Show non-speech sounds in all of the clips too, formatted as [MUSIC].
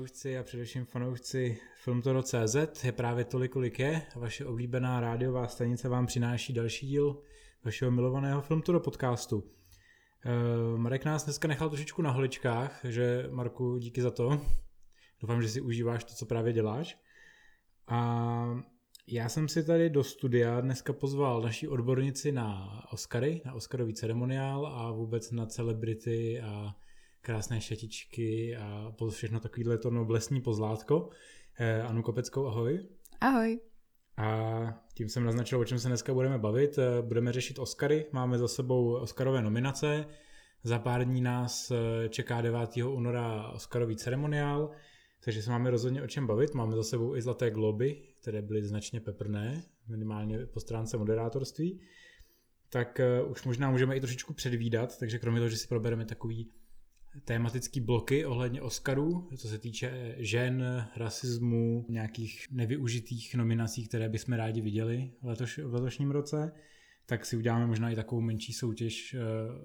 fanoušci a především fanoušci Filmtoro.cz je právě tolik, kolik je vaše oblíbená rádiová stanice vám přináší další díl vašeho milovaného Filmtoro podcastu. Eh, Marek nás dneska nechal trošičku na holičkách, že Marku, díky za to. Doufám, že si užíváš to, co právě děláš. A já jsem si tady do studia dneska pozval naší odbornici na Oscary, na Oscarový ceremoniál a vůbec na celebrity a krásné šatičky a všechno takovýhle to noblesní pozlátko. Eh, Anu Kopeckou, ahoj. Ahoj. A tím jsem naznačil, o čem se dneska budeme bavit. Eh, budeme řešit Oscary, máme za sebou Oscarové nominace. Za pár dní nás eh, čeká 9. února Oscarový ceremoniál, takže se máme rozhodně o čem bavit. Máme za sebou i Zlaté globy, které byly značně peprné, minimálně po stránce moderátorství. Tak už možná můžeme i trošičku předvídat, takže kromě toho, že si probereme takový tématický bloky ohledně Oscarů, co se týče žen, rasismu, nějakých nevyužitých nominací, které bychom rádi viděli v, letoš, v letošním roce, tak si uděláme možná i takovou menší soutěž, eh,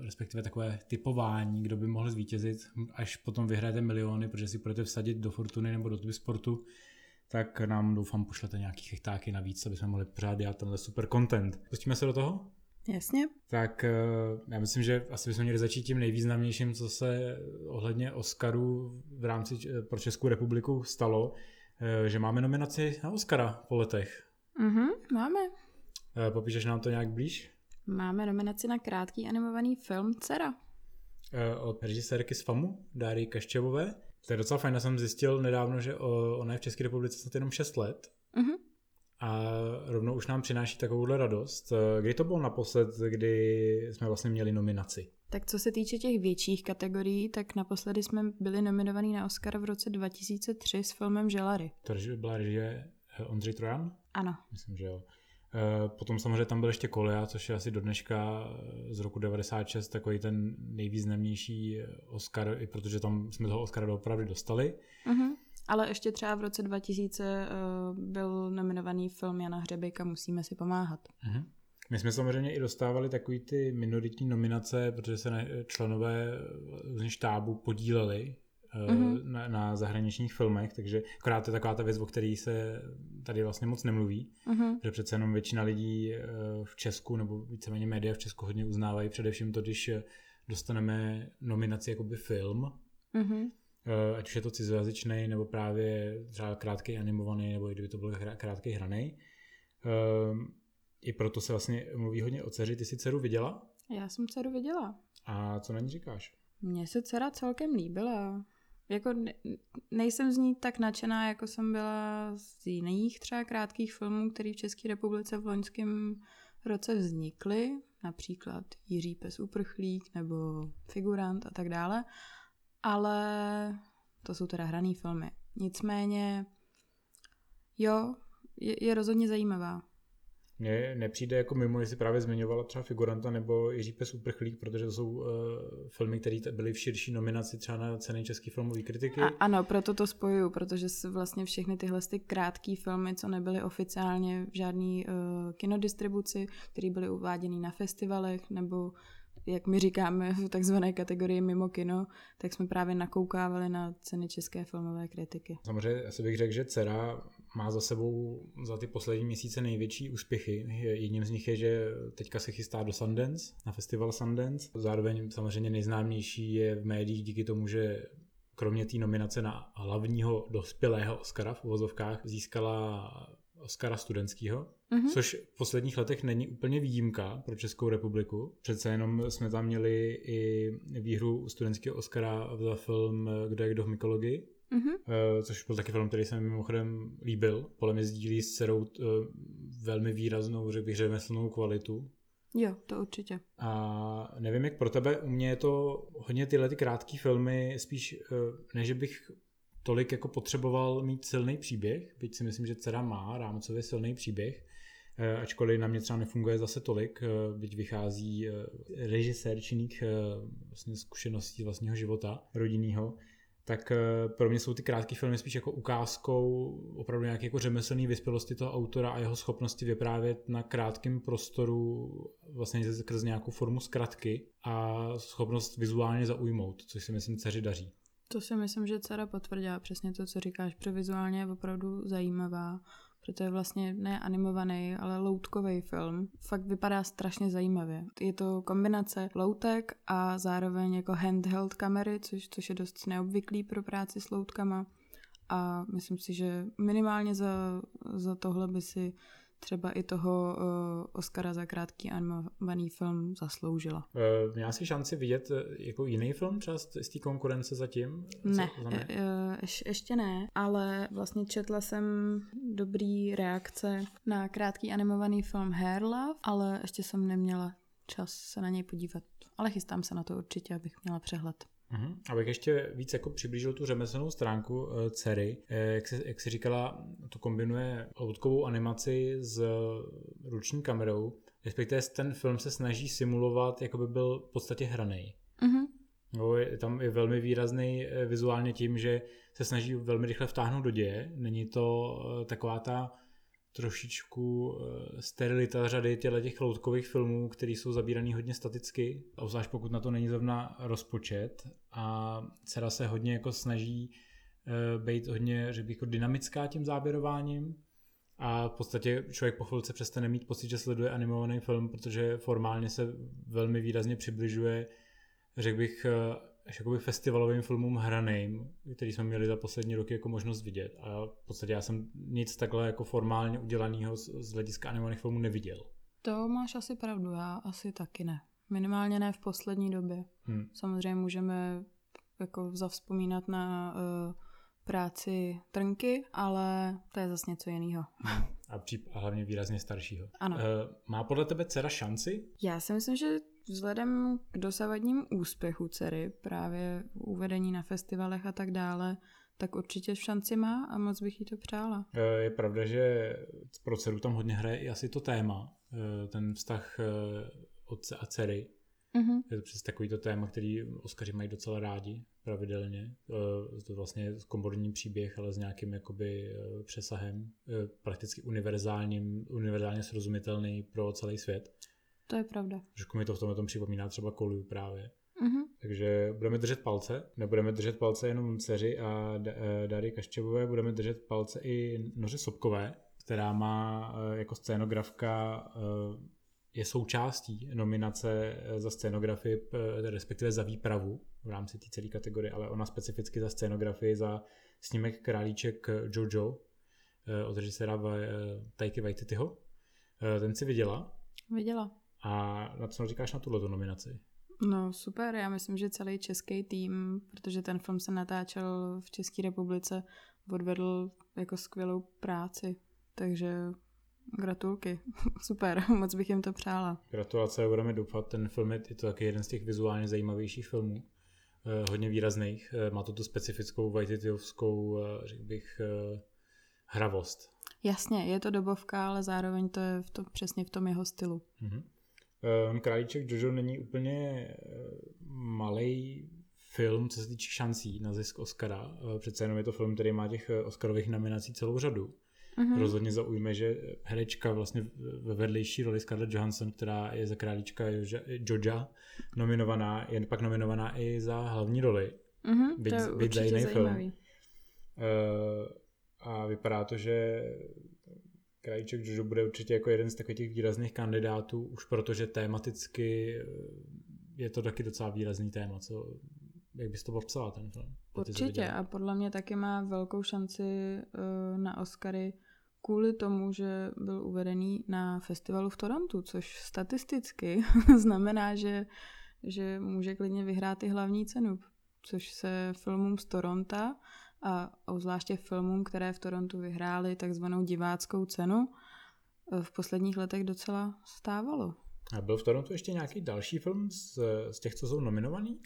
respektive takové typování, kdo by mohl zvítězit, až potom vyhrajete miliony, protože si budete vsadit do Fortuny nebo do sportu, tak nám doufám pošlete nějaký chechtáky navíc, aby jsme mohli pořád dělat tenhle super content. Pustíme se do toho? Jasně. Tak eh, já myslím, že asi bychom měli začít tím nejvýznamnějším, co se ohledně Oscarů v rámci eh, pro Českou republiku stalo, eh, že máme nominaci na Oscara po letech. Mhm, máme. Popíšeš nám to nějak blíž? Máme nominaci na krátký animovaný film Cera. Od režisérky z FAMu, Dáry Kaščevové. To je docela fajn, já jsem zjistil nedávno, že ona je v České republice snad jenom 6 let. Mhm a rovnou už nám přináší takovouhle radost. Kdy to bylo naposled, kdy jsme vlastně měli nominaci? Tak co se týče těch větších kategorií, tak naposledy jsme byli nominovaní na Oscar v roce 2003 s filmem Želary. To byla režie eh, Ondřej Trojan? Ano. Myslím, že jo. Eh, potom samozřejmě tam byl ještě Kolea, což je asi do dneška eh, z roku 96 takový ten nejvýznamnější Oscar, i protože tam jsme toho Oscara opravdu dostali. Uh-huh. Ale ještě třeba v roce 2000 uh, byl nominovaný film Jana Hřebejka Musíme si pomáhat. Uh-huh. My jsme samozřejmě i dostávali takový ty minoritní nominace, protože se ne, členové z štábu podíleli uh-huh. na, na zahraničních filmech, takže akorát to je taková ta věc, o které se tady vlastně moc nemluví, uh-huh. že přece jenom většina lidí eh, v Česku nebo víceméně média v Česku hodně uznávají především to, když dostaneme nominaci jakoby film, Eh, ať už je to cizojazyčný, nebo právě třeba krátký animovaný, nebo i kdyby to byl krátký hraný. Ehm, I proto se vlastně mluví hodně o dceři. Ty jsi dceru viděla? Já jsem dceru viděla. A co na ní říkáš? Mně se dcera celkem líbila. Jako ne, nejsem z ní tak nadšená, jako jsem byla z jiných třeba krátkých filmů, které v České republice v loňském roce vznikly, například Jiří pes uprchlík nebo Figurant a tak dále ale to jsou teda hraný filmy. Nicméně, jo, je, je rozhodně zajímavá. Mně nepřijde jako mimo, jestli právě zmiňovala třeba Figuranta nebo Jiří Pes Uprchlík, protože to jsou uh, filmy, které byly v širší nominaci třeba na ceny české filmové kritiky. A, ano, proto to spojuju, protože vlastně všechny tyhle ty krátké filmy, co nebyly oficiálně v žádné uh, kinodistribuci, které byly uváděny na festivalech nebo jak my říkáme [LAUGHS] v takzvané kategorii mimo kino, tak jsme právě nakoukávali na ceny české filmové kritiky. Samozřejmě asi bych řekl, že Cera má za sebou za ty poslední měsíce největší úspěchy. Jedním z nich je, že teďka se chystá do Sundance, na festival Sundance. Zároveň samozřejmě nejznámější je v médiích díky tomu, že kromě té nominace na hlavního dospělého Oscara v uvozovkách získala Oscara studentského, mm-hmm. což v posledních letech není úplně výjimka pro Českou republiku. Přece jenom jsme tam měli i výhru studentského Oscara za film Kdo je kdo v mykologii, mm-hmm. což byl taky film, který se mi mimochodem líbil. Podle mě sdílí s dcerou eh, velmi výraznou, řekl bych, řemeslnou kvalitu. Jo, to určitě. A nevím, jak pro tebe, u mě je to hodně tyhle ty krátké filmy, spíš eh, ne, že bych tolik jako potřeboval mít silný příběh, byť si myslím, že dcera má rámcově silný příběh, eh, ačkoliv na mě třeba nefunguje zase tolik, eh, byť vychází eh, režisér činných vlastně zkušeností vlastního života rodinného, tak pro mě jsou ty krátké filmy spíš jako ukázkou opravdu nějaké jako řemeslné vyspělosti toho autora a jeho schopnosti vyprávět na krátkém prostoru vlastně skrz nějakou formu zkratky a schopnost vizuálně zaujmout, což si myslím dceři daří. To si myslím, že dcera potvrdila přesně to, co říkáš, protože vizuálně je opravdu zajímavá, protože je vlastně ne animovaný, ale loutkový film. Fakt vypadá strašně zajímavě. Je to kombinace loutek a zároveň jako handheld kamery, což, což je dost neobvyklý pro práci s loutkama. A myslím si, že minimálně za, za tohle by si třeba i toho uh, Oscara za krátký animovaný film zasloužila. Uh, měla jsi šanci vidět uh, jako jiný film třeba z, té konkurence zatím? Ne, uh, ješ, ještě ne, ale vlastně četla jsem dobrý reakce na krátký animovaný film Hair Love, ale ještě jsem neměla čas se na něj podívat. Ale chystám se na to určitě, abych měla přehled. Uh-huh. Abych ještě víc jako přiblížil tu řemeslnou stránku uh, dcery, eh, jak, se, jak si říkala, to kombinuje loutkovou animaci s ruční kamerou, respektive ten film se snaží simulovat, jako by byl v podstatě hraný. Uh-huh. No, je, tam je velmi výrazný eh, vizuálně tím, že se snaží velmi rychle vtáhnout do děje. Není to taková ta trošičku eh, sterilita řady těle těch loutkových filmů, které jsou zabíraný hodně staticky, obzvlášť pokud na to není zrovna rozpočet. A dcera se hodně jako snaží eh, být hodně, řekl bych, jako dynamická tím záběrováním. A v podstatě člověk po chvilce přestane mít pocit, že sleduje animovaný film, protože formálně se velmi výrazně přibližuje, řekl bych, eh, až jakoby festivalovým filmům hraným, který jsme měli za poslední roky jako možnost vidět. A v podstatě já jsem nic takhle jako formálně udělaného z, z hlediska animovaných filmů neviděl. To máš asi pravdu, já asi taky ne. Minimálně ne v poslední době. Hmm. Samozřejmě můžeme jako zavzpomínat na uh, práci Trnky, ale to je zase něco jiného. A, a hlavně výrazně staršího. Ano. Uh, má podle tebe dcera šanci? Já si myslím, že vzhledem k dosavadním úspěchu dcery, právě uvedení na festivalech a tak dále, tak určitě šanci má a moc bych jí to přála. E, je pravda, že pro dceru tam hodně hraje i asi to téma, e, ten vztah e, otce a dcery. Mm-hmm. Je to přes takovýto téma, který Oskaři mají docela rádi pravidelně. To vlastně komorní příběh, ale s nějakým jakoby přesahem, prakticky univerzálním, univerzálně srozumitelný pro celý svět. To je pravda. Trošku mi to v tomhle tom připomíná třeba Koliu právě. Mm-hmm. Takže budeme držet palce, nebudeme držet palce jenom dceři a eh, Dary Kaščevové, budeme držet palce i Noře Sobkové, která má eh, jako scénografka eh, je součástí nominace za scénografii, respektive za výpravu v rámci té celé kategorie, ale ona specificky za scénografii za snímek Králíček Jojo od režiséra Taiki Waititiho. Ten si viděla? Viděla. A na co říkáš na tuhle nominaci? No super, já myslím, že celý český tým, protože ten film se natáčel v České republice, odvedl jako skvělou práci, takže gratulky, [LAUGHS] super, [LAUGHS] moc bych jim to přála. Gratulace, budeme doufat, ten film je to taky jeden z těch vizuálně zajímavějších filmů, eh, hodně výrazných, eh, má to tu specifickou Vajtityovskou, eh, řekl bych, eh, hravost. Jasně, je to dobovka, ale zároveň to je v to, přesně v tom jeho stylu. Mm-hmm. Um, Králíček Jojo není úplně uh, malý film, co se týče šancí na zisk Oscara. Uh, přece jenom je to film, který má těch uh, Oscarových nominací celou řadu. Uh-huh. Rozhodně zaujme, že herečka vlastně ve vedlejší roli Scarlett Johansson, která je za králíčka Joja nominovaná, je pak nominovaná i za hlavní roli. Uh-huh, byť, to je byť za jiný zajímavý. film. Uh, a vypadá to, že Krajíček Jojo bude určitě jako jeden z takových těch výrazných kandidátů, už protože tematicky eh, je to taky docela výrazný téma, co, jak bys to popsala ten film? Určitě a podle mě taky má velkou šanci uh, na Oscary kvůli tomu, že byl uvedený na festivalu v Torontu, což statisticky [LAUGHS] znamená, že, že může klidně vyhrát i hlavní cenu, což se filmům z Toronta a obzvláště filmům, které v Torontu vyhrály takzvanou diváckou cenu, eh, v posledních letech docela stávalo. A byl v Torontu ještě nějaký další film z, z těch, co jsou nominovaný?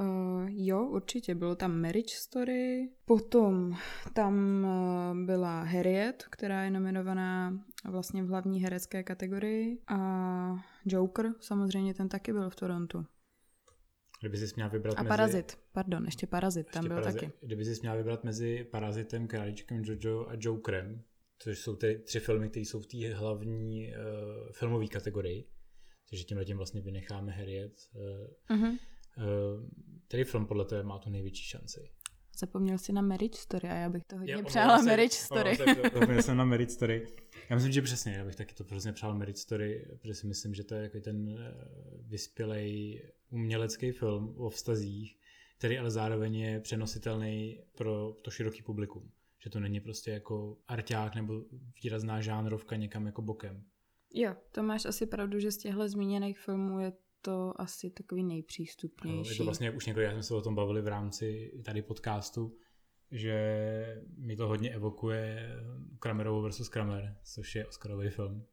Uh, jo, určitě. Bylo tam Marriage Story, potom tam uh, byla Harriet, která je nominovaná vlastně v hlavní herecké kategorii a Joker, samozřejmě ten taky byl v Torontu. Kdyby jsi měl vybrat A mezi... Parazit, pardon, ještě Parazit, ještě tam byl parazit. taky. Kdyby jsi měl vybrat mezi Parazitem, Králíčkem Jojo a Jokerem, což jsou ty tři filmy, které jsou v té hlavní uh, filmové kategorii, takže tím tím vlastně vynecháme Harriet. Uh, uh-huh. uh, který film podle tebe má tu největší šanci? zapomněl si na Marriage Story a já bych to hodně Jo, přála se, Marriage Story. se, [LAUGHS] Zapomněl jsem na Merit Story. Já myslím, že přesně, já bych taky to hrozně přál Merit Story, protože si myslím, že to je jako ten vyspělej umělecký film o vztazích, který ale zároveň je přenositelný pro to široký publikum. Že to není prostě jako arťák nebo výrazná žánrovka někam jako bokem. Jo, to máš asi pravdu, že z těchto zmíněných filmů je to asi takový nejpřístupnější. Je to vlastně, jak už několikrát jsme se o tom bavili v rámci tady podcastu, že mi to hodně evokuje Kramerovo versus Kramer, což je Oscarový film.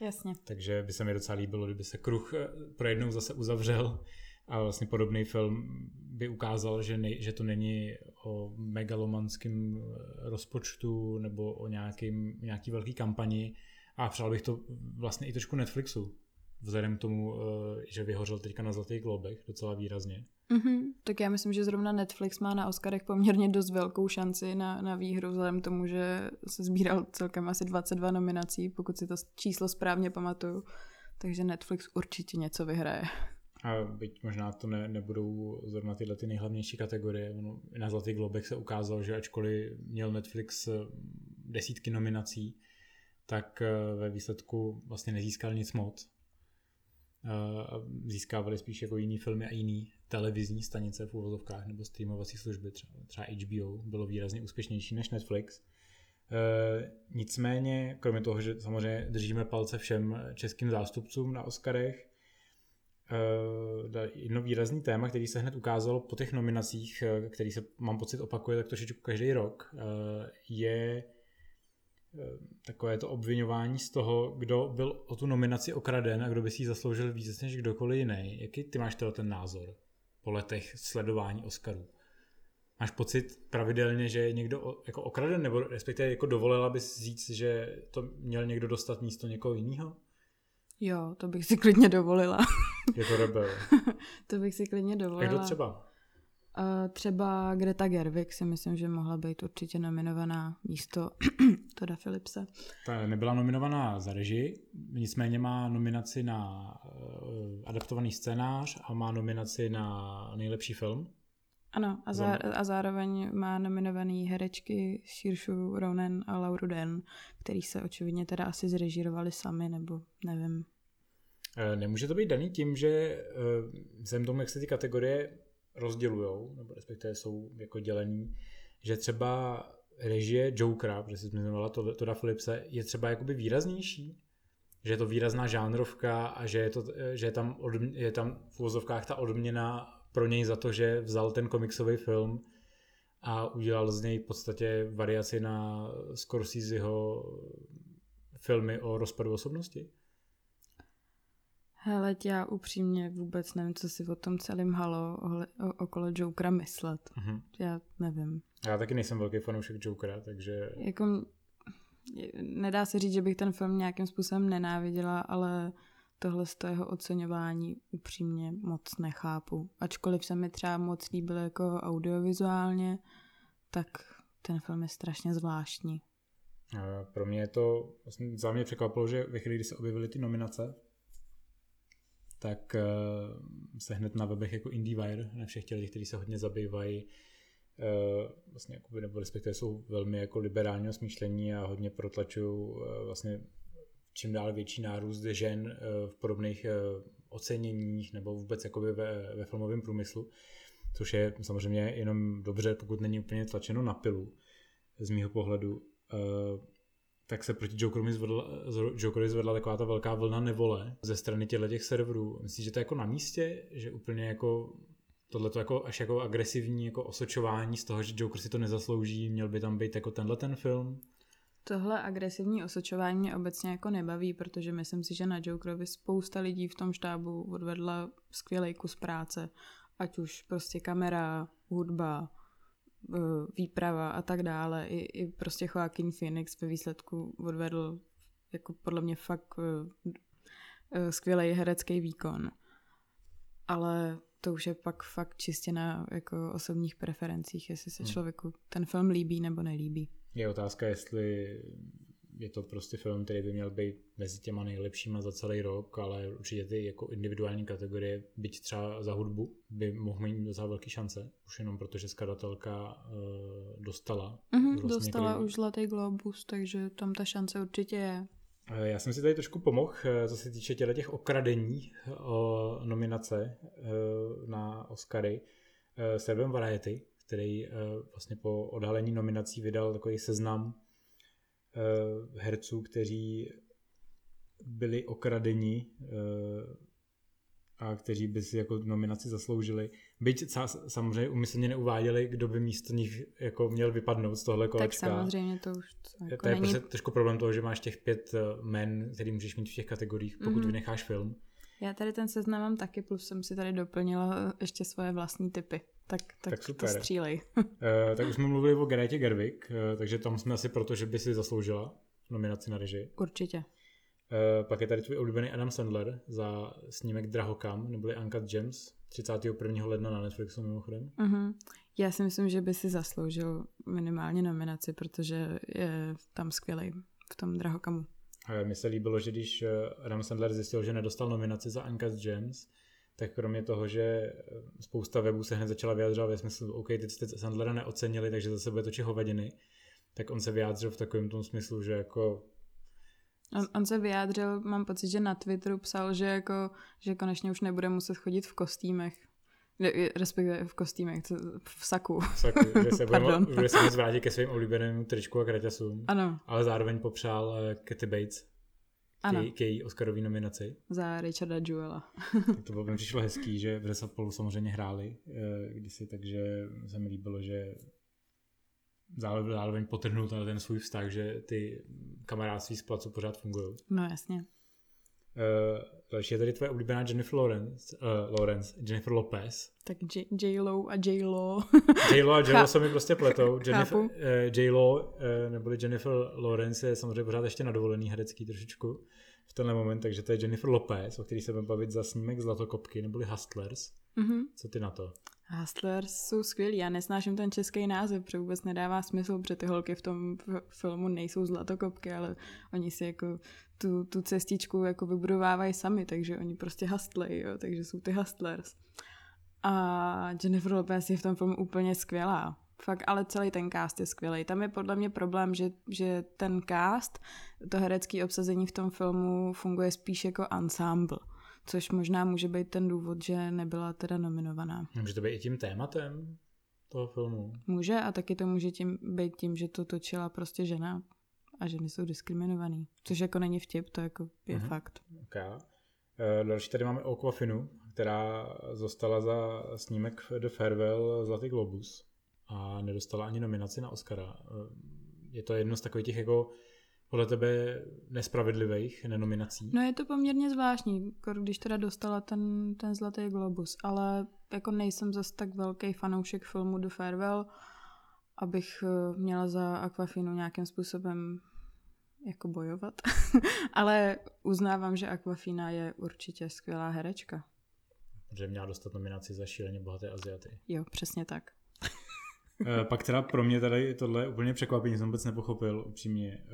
Jasně. Takže by se mi docela líbilo, kdyby se kruh eh, pro jednou zase uzavřel a vlastně podobný film by ukázal, že, ne, že to není o megalomanském eh, rozpočtu nebo o nějakým, nějaký velký kampani a přál bych to vlastně i trošku Netflixu, vzhledem k tomu, eh, že vyhořel teďka na Zlatých globech docela výrazně. Mhm. Tak já myslím, že zrovna Netflix má na Oscarech poměrně dost velkou šanci na, na výhru, vzhledem k tomu, že se sbíral celkem asi 22 nominací, pokud si to číslo správně pamatuju. Takže Netflix určitě něco vyhraje. A byť možná to ne, nebudou zrovna tyhle ty nejhlavnější kategorie. Ono, na Zlatých globech se ukázalo, že ačkoliv měl Netflix eh, desítky nominací, tak eh, ve výsledku vlastně nezískal nic moc. Eh, Získávali spíš jako jiný filmy a jiný televizní stanice v uvozovkách nebo streamovací služby, třeba, třeba HBO, bylo výrazně úspěšnější než Netflix. E, nicméně, kromě toho, že samozřejmě držíme palce všem českým zástupcům na Oscarech, e, jedno výrazný téma, který se hned ukázalo po těch nominacích, eh, který se, mám pocit, opakuje tak trošičku každý rok, e, je takové to obvinování z toho, kdo byl o tu nominaci okraden a kdo by si ji zasloužil víc než kdokoliv jiný. Jaký ty máš teda ten názor po letech sledování Oscarů? Máš pocit pravidelně, že je někdo jako okraden, nebo respektive jako dovolila bys říct, že to měl někdo dostat místo někoho jiného? Jo, to bych si klidně dovolila. Jako rebel. [LAUGHS] to bych si klidně dovolila. kdo třeba? Třeba Greta Gerwig si myslím, že mohla být určitě nominovaná místo [CLEARS THROAT] Toda Philipse. Ta nebyla nominovaná za režii, nicméně má nominaci na uh, adaptovaný scénář a má nominaci na nejlepší film. Ano, a, zá, a zároveň má nominovaný herečky Saoirse Ronan a Lauru Den, který se očividně teda asi zrežírovali sami, nebo nevím. Eh, Nemůže to být daný tím, že eh, vzhledem tomu, jak se ty kategorie rozdělujou, nebo respektive jsou jako dělení, že třeba režie Jokera, protože jsi zmiňovala to, Toda Philipse, je třeba jakoby výraznější, že je to výrazná žánrovka a že je, to, že je tam, odmě, je tam v úvozovkách ta odměna pro něj za to, že vzal ten komiksový film a udělal z něj v podstatě variaci na Scorseseho filmy o rozpadu osobnosti. Hele, já upřímně vůbec nevím, co si o tom celém halo ohle, o, okolo Jokera myslet. Mhm. Já nevím. Já taky nejsem velký fanoušek Jokera, takže... Jako, nedá se říct, že bych ten film nějakým způsobem nenáviděla, ale tohle z toho jeho oceňování upřímně moc nechápu. Ačkoliv se mi třeba moc líbil jako audiovizuálně, tak ten film je strašně zvláštní. Pro mě je to, vlastně za mě překvapilo, že ve chvíli, kdy se objevily ty nominace, tak eh, se hned na webech jako IndieWire, na všech těch, kteří se hodně zabývají, eh, vlastně jakoby, nebo respektive jsou velmi jako liberálního smýšlení a hodně protlačují eh, vlastně čím dál větší nárůst žen v podobných oceněních nebo vůbec jakoby ve, ve filmovém průmyslu, což je samozřejmě jenom dobře, pokud není úplně tlačeno na pilu, z mýho pohledu. Tak se proti Jokerovi zvedla, Jokerovi zvedla taková ta velká vlna nevole ze strany těchto těch serverů. Myslíš, že to je jako na místě, že úplně jako tohle to jako až jako agresivní jako osočování z toho, že Joker si to nezaslouží, měl by tam být jako tenhle ten film? Tohle agresivní osočování mě obecně jako nebaví, protože myslím si, že na Jokerovi spousta lidí v tom štábu odvedla skvělý kus práce. Ať už prostě kamera, hudba, výprava a tak dále. I, i prostě Joaquin Phoenix ve výsledku odvedl jako podle mě fakt skvělý herecký výkon. Ale to už je pak fakt čistě na jako osobních preferencích, jestli se Hmm. člověku ten film líbí nebo nelíbí. Je otázka, jestli je to prostě film, který by měl být mezi těma nejlepšíma za celý rok, ale určitě ty jako individuální kategorie, byť třeba za hudbu, by mohl mít docela velký šance, už jenom protože skladatelka uh, dostala. Mm-hmm, vlastně dostala několik... už Zlatý globus, takže tam ta šance určitě je. Eh, já jsem si tady trošku pomohl, eh, co se týče těle těch okradení o nominace na Oscary serverem Variety, který vlastně po odhalení nominací vydal takový seznam herců, kteří byli okradeni eh, a kteří by si jako nominaci zasloužili. Byť samozřejmě umyslně neuváděli, kdo by místo nich jako měl vypadnout z tohle kolečka. Tak samozřejmě to už to jako To je není... prostě trošku problém toho, že máš těch pět eh, men, který můžeš mít v těch kategoriích, pokud mm-hmm. vynecháš film. Já tady ten seznam mám taky, plus jsem si tady doplnila ještě svoje vlastní typy. Tak, tak, tak super. to střílej. uh, [LAUGHS] tak už jsme mluvili o Gretě Gerwig, uh, takže tam jsme asi proto, že by si zasloužila nominaci na režii. Určitě. Uh, pak je tady tvůj oblíbený Adam Sandler za snímek Drahokam, neboli Uncut Gems, 31. ledna na Netflixu mimochodem. Uh-huh. Já si myslím, že by si zasloužil minimálně nominaci, protože je tam skvělý v tom Drahokamu. Mně se líbilo, že když Adam Sandler zjistil, že nedostal nominaci za Uncut Gems, tak kromě toho, že eh, spousta webů se hned začala vyjadřovat ve smyslu, OK, teď jste Sandlera neocenili, takže zase bude točit hovadiny, tak on se vyjádřil v takovém tom smyslu, že jako On, on se vyjádřil, mám pocit, že na Twitteru psal, že jako, že konečně už nebude muset chodit v kostýmech. Respektive v kostýmech, v saku. V saku, že se [LAUGHS] bude, bude se moc vrátit ke svým oblíbeným tričku a kraťasům. Ano. Ale zároveň popřál uh, Katy Bates ano. k její Oscarové nominaci. Za Richarda Jewela. to bylo, mi přišlo hezký, že v Resapolu samozřejmě hráli eh, kdysi, takže se mi líbilo, že zároveň potrhnul ten svůj vztah, že ty kamarádství z placu pořád fungují. No jasně. Uh, další je tady tvoje oblíbená Jennifer Lawrence, uh, Lawrence Jennifer Lopez. Tak J-Lo a J-Lo. [LAUGHS] J-Lo a J-Lo se mi prostě pletou. [LAUGHS] Jennifer, uh, J-Lo, uh, neboli Jennifer Lawrence je samozřejmě pořád ještě na dovolený herecký trošičku v tenhle moment, takže to je Jennifer Lopez, o který se budeme bavit za snímek Zlatokopky, neboli Hustlers. Mm-hmm. Co ty na to? Hustlers jsou skvělí, já nesnáším ten český název, protože vůbec nedává smysl, protože ty holky v tom filmu nejsou zlatokopky, ale oni si jako tu, tu cestičku jako vybudovávají sami, takže oni prostě hustlej, jo, takže jsou ty hustlers. A Jennifer Lopez je v tom filmu úplně skvělá. Fakt, ale celý ten cast je skvělý. Tam je podle mě problém, že, že ten cast, to herecké obsazení v tom filmu funguje spíš jako ensemble což možná může být ten důvod, že nebyla teda nominovaná. Může to být i tím tématem toho filmu. Může a taky to může tím být tím, že to točila prostě žena a ženy jsou diskriminovaný. Což jako není vtip, to jako je uh-huh. fakt. Okay. E, další tady máme Aquafinu, která zostala za snímek The Farewell Zlatý Globus a nedostala ani nominaci na Oscara. E, je to jedno z takových těch jako podle tebe nespravedlivých nenominací? No je to poměrně zvláštní, když teda dostala ten, ten Zlatý Globus, ale jako nejsem zas tak velký fanoušek filmu The Farewell, abych eh, měla za Aquafinu nějakým způsobem jako bojovat. [LAUGHS] ale uznávám, že Aquafina je určitě skvělá herečka. Že měla dostat nominaci za šíleně bohaté Aziaty. Jo, přesně tak. Eh, pak teda pro mě tady tohle je úplně překvapení, jsem vůbec nepochopil upřímně, eh,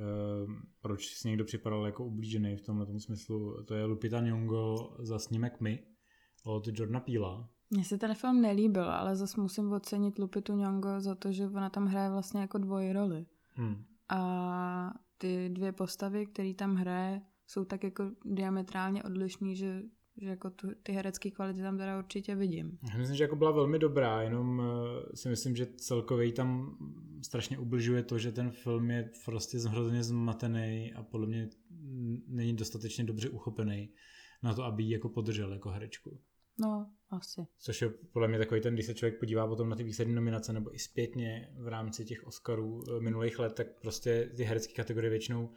proč si někdo připadal jako ublížený v tomhle tom smyslu. To je Lupita Nyong'o za snímek My od Jordana Píla. Mně se ten film nelíbil, ale zase musím ocenit Lupitu Nyong'o za to, že ona tam hraje vlastně jako dvoji roli. Hmm. A ty dvě postavy, které tam hraje, jsou tak jako diametrálně odlišný, že že jako tu, ty herecké kvality tam teda určitě vidím. Já myslím, že jako byla velmi dobrá, jenom uh, si myslím, že celkově tam strašně ubližuje to, že ten film je prostě hrozně zmatený a podle mě není dostatečně dobře uchopený na to, aby ji jako podržel jako herečku. No, asi. Což je podle mě takový ten, když se člověk podívá potom na ty výslední nominace nebo i zpětně v rámci těch Oscarů eh, minulých let, tak prostě ty herecké kategorie většinou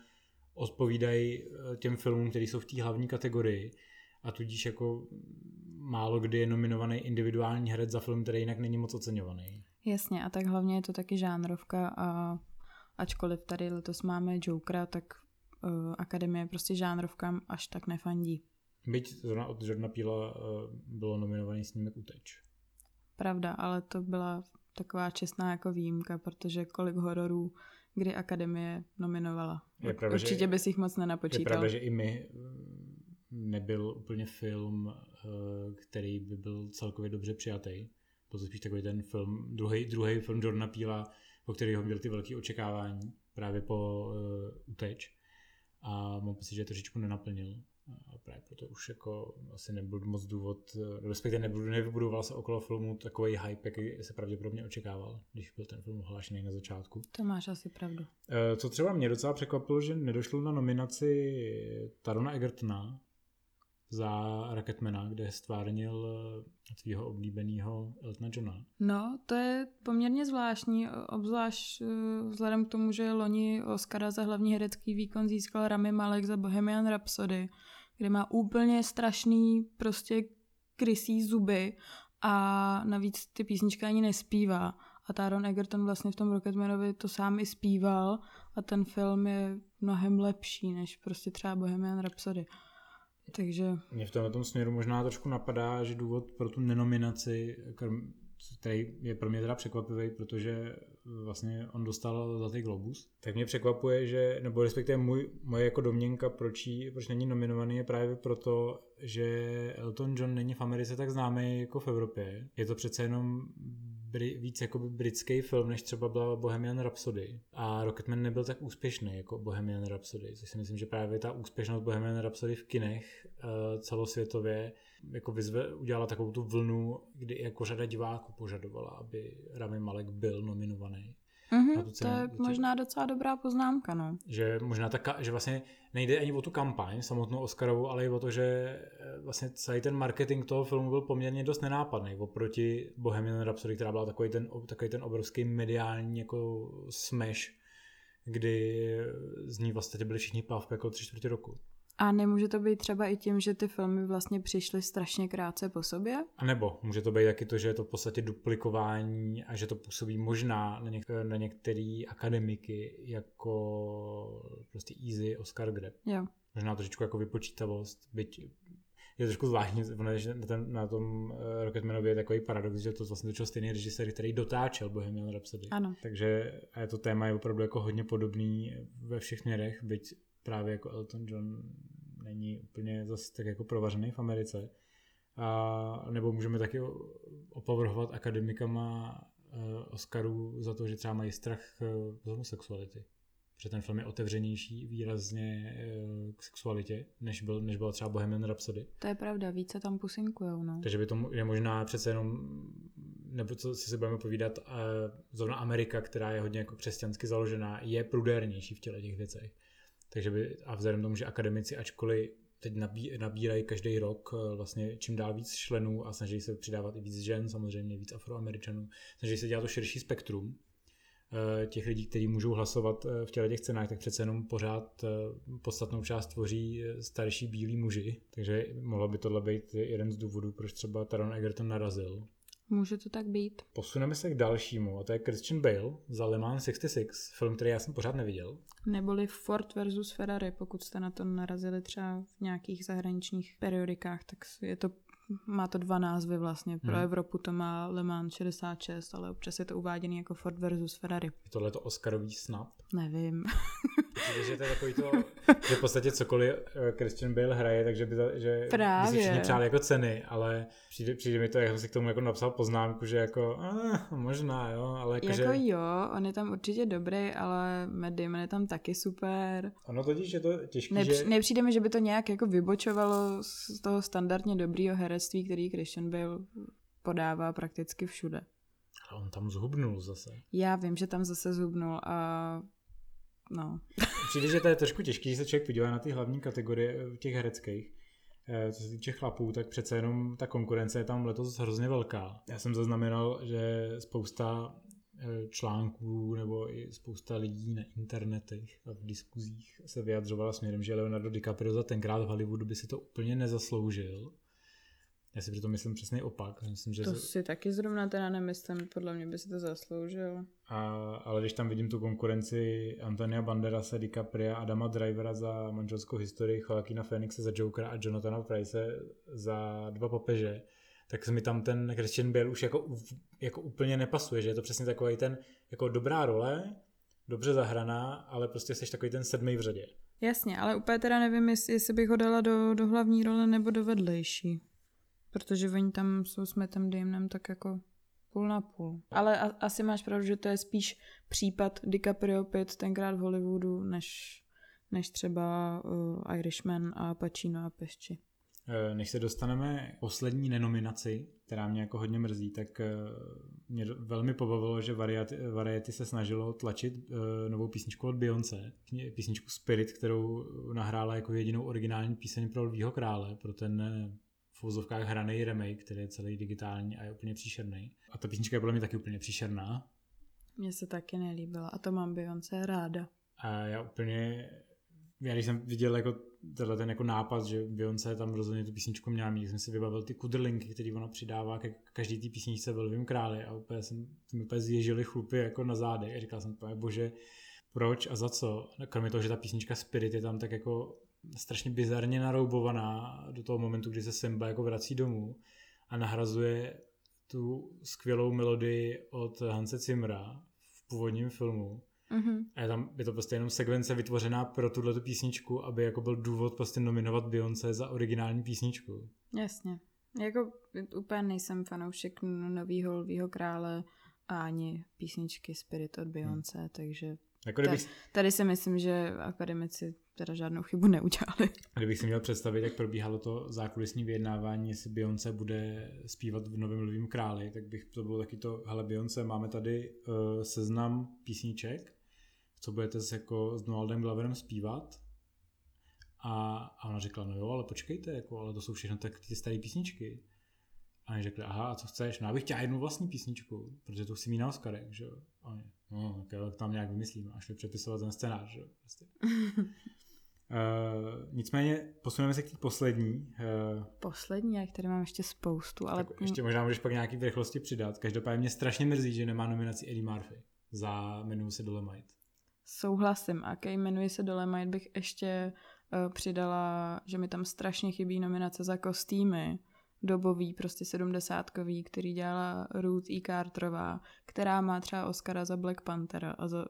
odpovídají eh, těm filmům, které jsou v té hlavní kategorii a tudíž jako málo kdy je nominovaný individuální herec za film, který jinak není moc oceňovaný. Jasně, a tak hlavně je to taky žánrovka a ačkoliv tady letos máme Jokera, tak uh, Akademie prostě žánrovkám až tak nefandí. Byť zrovna od Jordana Píla uh, bylo nominovaný snímek Uteč. Pravda, ale to byla taková čestná jako výjimka, protože kolik hororů kdy Akademie nominovala. Je pravda, Určitě že, bys jich moc je nenapočítal. pravda, že i my nebyl úplně film, eh, který by byl celkově dobře přijatý. Byl to spíš takový ten film, druhý, druhý film Jordana Píla, po kterého měl ty velké očekávání právě po uh, Uteč. A mám pocit, že je trošičku nenaplnil. A právě proto už jako asi nebyl moc důvod, eh, respektive nebudu, nevybudoval se okolo filmu takový hype, jaký se pravděpodobně očekával, když byl ten film ohlášený na začátku. To máš asi pravdu. Co třeba mě docela překvapilo, že nedošlo na nominaci Tarona Egertona za Rocketmana, kde stvárnil eh, tvýho oblíbeného Eltona Johna. No, to je poměrně zvláštní, obzvlášť eh, vzhledem k tomu, že loni Oscara za hlavní herecký výkon získal Rami Malek za Bohemian Rhapsody, kde má úplně strašný prostě krysí zuby a navíc ty písnička ani nespívá. A Taron Egerton vlastně v tom Rocketmanovi to sám i zpíval a ten film je mnohem lepší než prostě třeba Bohemian Rhapsody. Takže Mě v tomhle tom směru možná trošku napadá, že důvod pro tu nenominaci, který je pro mě teda překvapivý, protože vlastně on dostal Zlatý globus, tak mě překvapuje, že, nebo respektive můj, moje jako domněnka, proč, jí, proč není nominovaný, je právě proto, že Elton John není v Americe tak známý jako v Evropě. Je to přece jenom bri, víc jako britský film, než třeba byla Bohemian Rhapsody. A Rocketman nebyl tak úspěšný jako Bohemian Rhapsody, což si myslím, že právě ta úspěšnost Bohemian Rhapsody v kinech uh, celosvětově jako vyzve, udělala takovou tu vlnu, kdy jako řada diváků požadovala, aby Rami Malek byl nominovaný. Mm-hmm, to je možná docela dobrá poznámka, no. Že možná ta, že vlastně nejde ani o tu kampaň samotnou Oscarovou, ale i o to, že eh, vlastně celý ten marketing toho filmu byl poměrně dost nenápadný oproti Bohemian Rhapsody, která byla takový ten, takový ten obrovský mediální jako smash, kdy z ní vlastně byli všichni pav jako tři čtvrtě roku. A nemůže to být třeba i tím, že ty filmy vlastně přišly strašně krátce po sobě? A nebo může to být taky to, že je to v podstatě duplikování a že to působí možná na, něk- na některé akademiky jako prostě easy Oscar grab. Jo. možná trošičku jako vypočítavost, byť je trošku zvláštní, že na, ten, na tom eh, Rocketmanovi je takový paradox, že to vlastně točil stejný režisér, který dotáčel Bohemian Rhapsody. Ano. Takže a to téma je opravdu jako hodně podobný ve všech směrech, byť právě jako Elton John není úplně zase tak jako provařený v Americe. A, nebo můžeme taky opovrhovat akademikama uh, Oscarů za to, že třeba mají strach uh, z homosexuality. Protože ten film je otevřenější výrazně uh, k sexualitě, než, byl, než byla třeba Bohemian Rhapsody. To je pravda, více tam pusinkujou, no. Takže by to je možná přece jenom, nebo co si se budeme povídat, zrovna Amerika, která je hodně jako křesťansky založená, je prudérnější v těle těch věcech. Takže by, a vzhledem tomu, že akademici, ačkoliv teď nabí, nabírají každý rok eh, vlastně čím dál víc členů a snaží se přidávat i víc žen, samozřejmě víc afroameričanů, snaží se dělat to širší spektrum eh, těch lidí, kteří můžou hlasovat eh, v těle těch cenách, tak přece jenom pořád podstatnou část tvoří starší bílí muži. Takže mohlo by tohle být jeden z důvodů, proč třeba Taron Egerton narazil. Může to tak být. Posuneme se k dalšímu, a to je Christian Bale za Le Mans 66, film, který já jsem pořád neviděl. Neboli Ford versus Ferrari, pokud jste na to narazili třeba v nějakých zahraničních periodikách, tak je to, má to dva názvy vlastně. Pro Hmm. Evropu to má Le Mans 66, ale občas je to uváděný jako Ford versus Ferrari. Je tohle to Oscarový snap. Nevím. [LAUGHS] Že to je takový to, že v podstatě cokoliv eh, Christian Bale hraje, takže by, to, že by Právě. si všichni přáli jako ceny, ale přijde, přijde mi to, jak jsem si k tomu jako napsal poznámku, že jako ah, možná jo, ale jako, Jako že jo, on je tam určitě dobrý, ale Matt Damon je tam taky super. ono totiž je to těžký, Nepři- že Nepřijde mi, že by to nějak jako vybočovalo z toho standardně dobrýho herectví, který Christian Bale podává prakticky všude. ale on tam zhubnul zase. Já vím, že tam zase zhubnul a no. Přijde, že to je trošku těžký, když se člověk podívá na ty hlavní kategorie eh, těch hereckých. Eh, Co se týče chlapů, tak přece jenom ta konkurence je tam letos hrozně velká. Já jsem zaznamenal, že spousta eh, článků nebo i spousta lidí na internetech a v diskuzích se vyjadřovala směrem, že Leonardo DiCaprio za tenkrát v Hollywoodu by si to úplně nezasloužil. Já si přitom myslím přesný opak. Myslím, že To z- si taky zrovna teda nemyslím, podle mě by si to zasloužil. A, ale když tam vidím tu konkurenci Antonia Banderase, DiCapria, Adama Drivera za manželskou historii, Joaquina Phoenixe za Jokera a Jonathana Price za dva papeže, tak se mi tam ten Christian Bale už jako, jako úplně nepasuje, že je to přesně takový ten jako dobrá role, dobře zahraná, ale prostě jsi takový ten sedmý v řadě. Jasně, ale úplně teda nevím, jestli, jestli bych ho dala do, do hlavní role nebo do vedlejší. Protože oni tam jsou s Mattem Damonem tak jako půl na půl. Ale a, asi máš pravdu, že to je spíš případ DiCaprio Pitt tenkrát v Hollywoodu, než, než třeba uh, Irishman a Pacino a Pesci. Eh, než se dostaneme k poslední nenominaci, která mě jako hodně mrzí, tak eh, mě velmi pobavilo, že Variety, Variety se snažilo tlačit novou písničku od Beyoncé, písničku Spirit, kterou nahrála jako jedinou originální píseň pro Lvího krále, pro ten v úzovkách hraný remake, který je celý digitální a je úplně příšerný. A ta písnička je podle mě taky úplně příšerná. Mně se taky nelíbila a to mám Beyoncé ráda. A já úplně já když jsem viděl jako tenhle ten jako nápad, že Beyoncé tam rozhodně tu písničku měla mít, jsem si vybavil ty kudrlinky, které ona přidává ke každý té písničce ve Lvím králi a úplně jsem mi úplně zježili chlupy jako na zádech a říkal jsem bože, proč a za co? Kromě toho, že ta písnička Spirit je tam tak jako strašně bizarně naroubovaná do toho momentu, kdy se Simba jako vrací domů a nahrazuje tu skvělou melodii od Hanse Zimra v původním filmu Mm-hmm. A je tam je to prostě jenom sekvence vytvořená pro tuhle písničku, aby jako byl důvod prostě nominovat Beyoncé za originální písničku. Jasně. Jako úplně nejsem fanoušek novýho Lvýho krále a ani písničky Spirit od Beyoncé, hmm. takže jako kdybych... tady, tady si myslím, že akademici teda žádnou chybu neudělali. Kdybych si měl představit, jak probíhalo to zákulisní vyjednávání, jestli Beyoncé bude zpívat v Novém Lvým králi, tak bych to bylo taky to, hele Beyoncé, máme tady uh, seznam písniček, co budete s, jako s Donaldem Gloverem zpívat. A, a ona řekla, no jo, ale počkejte, jako, ale to jsou všechno tak ty staré písničky. A oni řekli, aha, a co chceš? No, já bych chtěla jednu vlastní písničku, protože to chci mít na Oscarech, že jo. A oni, no, tak tam nějak vymyslíme, až přepisovat ten scénář, že jo. Prostě. uh, [LAUGHS] nicméně posuneme se k té poslední. Uh, poslední, jak tady mám ještě spoustu, ale... Tak ještě možná můžeš pak nějaký v rychlosti přidat. Každopádně mě strašně mrzí, že nemá nominaci Eddie Murphy za jmenuji se Dolemite. Souhlasím. A ke jmenuji se Dolemite bych ještě uh, přidala, že mi tam strašně chybí nominace za kostýmy dobový, prostě sedmdesátkový, který dělala Ruth E. Carterová, která má třeba Oscara za Black Panthera a za,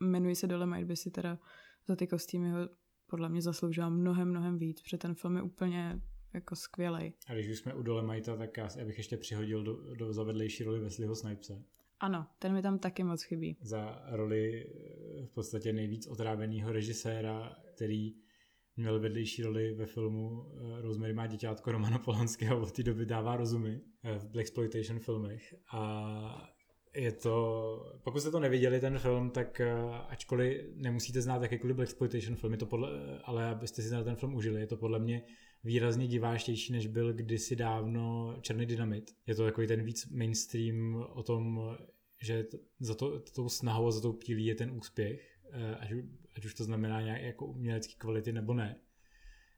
jmenuji se Dolemite by si teda za ty kostýmy ho podle mě zasloužila mnohem, mnohem víc, protože ten film je úplně jako skvělý. A když už jsme u Dolemita, tak já bych ještě přihodil do, do zavedlejší roli Wesleyho Snipese. Ano, ten mi tam taky moc chybí. Za roli eh, v podstatě nejvíc otráveného režiséra, který měl vedlejší roli ve filmu eh, Rosemary má děťátko Romana Polanského od té doby dává rozumy eh, v Black Exploitation filmech a je to, pokud jste to neviděli ten film, tak ačkoliv nemusíte znát jakýkoliv Black Exploitation film, je to podle, ale abyste si ten film užili, je to podle mě výrazně diváštější, než byl kdysi dávno Černý dynamit. Je to takový ten víc mainstream o tom, že za to, tou snahou a za tou pílí je ten úspěch, eh, ať, ať už to znamená nějak jako umělecké kvality nebo ne.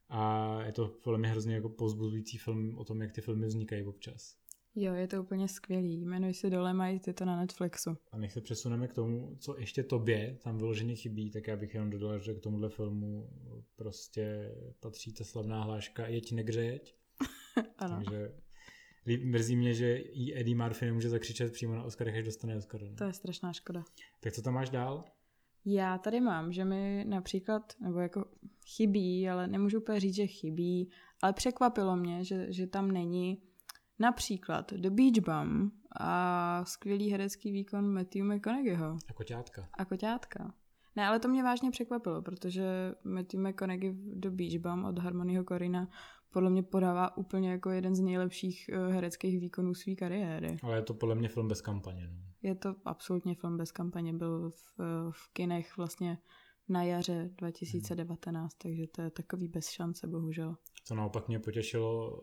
A je to podle mě hrozně jako pozbudující film o tom, jak ty filmy vznikají občas. Jo, je to úplně skvělý. Jmenuji se Dolemite, je to na Netflixu. A než se přesuneme k tomu, co ještě tobě tam vyloženě chybí, tak já bych jenom dodal, že k tomuhle filmu prostě patří ta slavná hláška jeď negřejeď. [LAUGHS] ano. Takže mrzí mě, že i Eddie Murphy nemůže zakřičet přímo na Oscarech, až dostane Oscar. To je strašná škoda. Tak co tam máš dál? Já tady mám, že mi například, nebo jako chybí, ale nemůžu úplně říct, že chybí, ale překvapilo mě, že, že tam není Například The Beach Bum a skvělý herecký výkon Matthew McConaugheyho. A koťátka. A koťátka. Ne, ale to mě vážně překvapilo, protože Matthew McConaughey v The Beach Bum od Harmonyho Corina podle mě podává úplně jako jeden z nejlepších uh, hereckých výkonů své kariéry. Ale je to podle mě film bez kampaně. No. Je to absolutně film bez kampaně. Byl v, v kinech vlastně na jaře 2019, hmm. takže to je takový bez šance, bohužel. Co naopak mě potěšilo,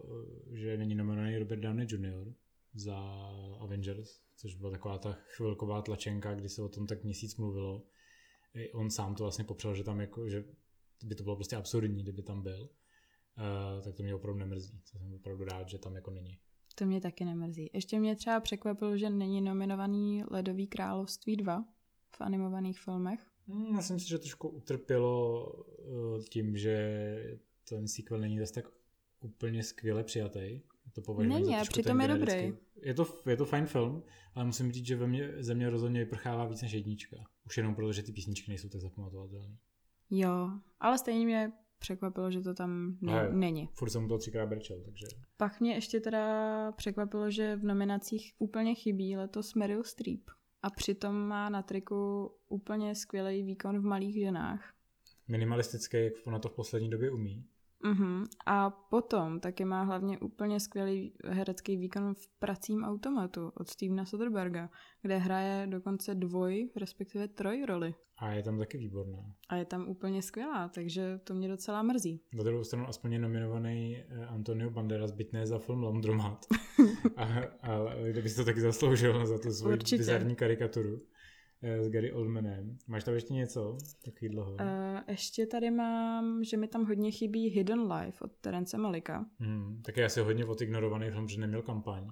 že není nominovaný Robert Downey Jr. za Avengers, což byla taková ta chvilková tlačenka, kdy se o tom tak měsíc mluvilo. I on sám to vlastně popřel, že tam jako, že by to bylo prostě absurdní, kdyby tam byl. Uh, tak to mě opravdu nemrzí. To jsem opravdu rád, že tam jako není. To mě taky nemrzí. Ještě mě třeba překvapilo, že není nominovaný Ledový království 2 v animovaných filmech. Hmm, já si myslím, že trošku utrpělo uh, tím, že ten sequel není zase tak úplně skvěle přijatý. to považuji Není, za přitom je dobrý. Je to, je to fajn film, ale musím říct, že ve mně, ze mě rozhodně vyprchává víc než jednička. Už jenom proto, že ty písničky nejsou tak zapamatovatelné. Jo, ale stejně mě překvapilo, že to tam ne- Hele. není. Furt jsem u toho třikrát brečel, takže... Pak mě ještě teda překvapilo, že v nominacích úplně chybí letos Meryl Streep. A přitom má na triku úplně skvělý výkon v malých ženách. Minimalistické, jak ona to v poslední době umí. Mhm. A potom taky má hlavně úplně skvělý herecký výkon v Pracím automatu od Stevena Soderberga, kde hraje dokonce dvoj, respektive troj roli. A je tam taky výborná. A je tam úplně skvělá, takže to mě docela mrzí. Na druhou stranu aspoň je nominovaný eh, Antonio Banderas, byť ne za film Laundromat. [LAUGHS] a, ale kdyby si to taky zasloužil za tu svoji Určitě. bizarní karikaturu s Gary Oldmanem. Máš tam ještě něco takového? Uh, Uh, ještě tady mám, že mi tam hodně chybí Hidden Life od Terence Malika. hmm, taky asi hodně odignorovaný film, že neměl kampaň.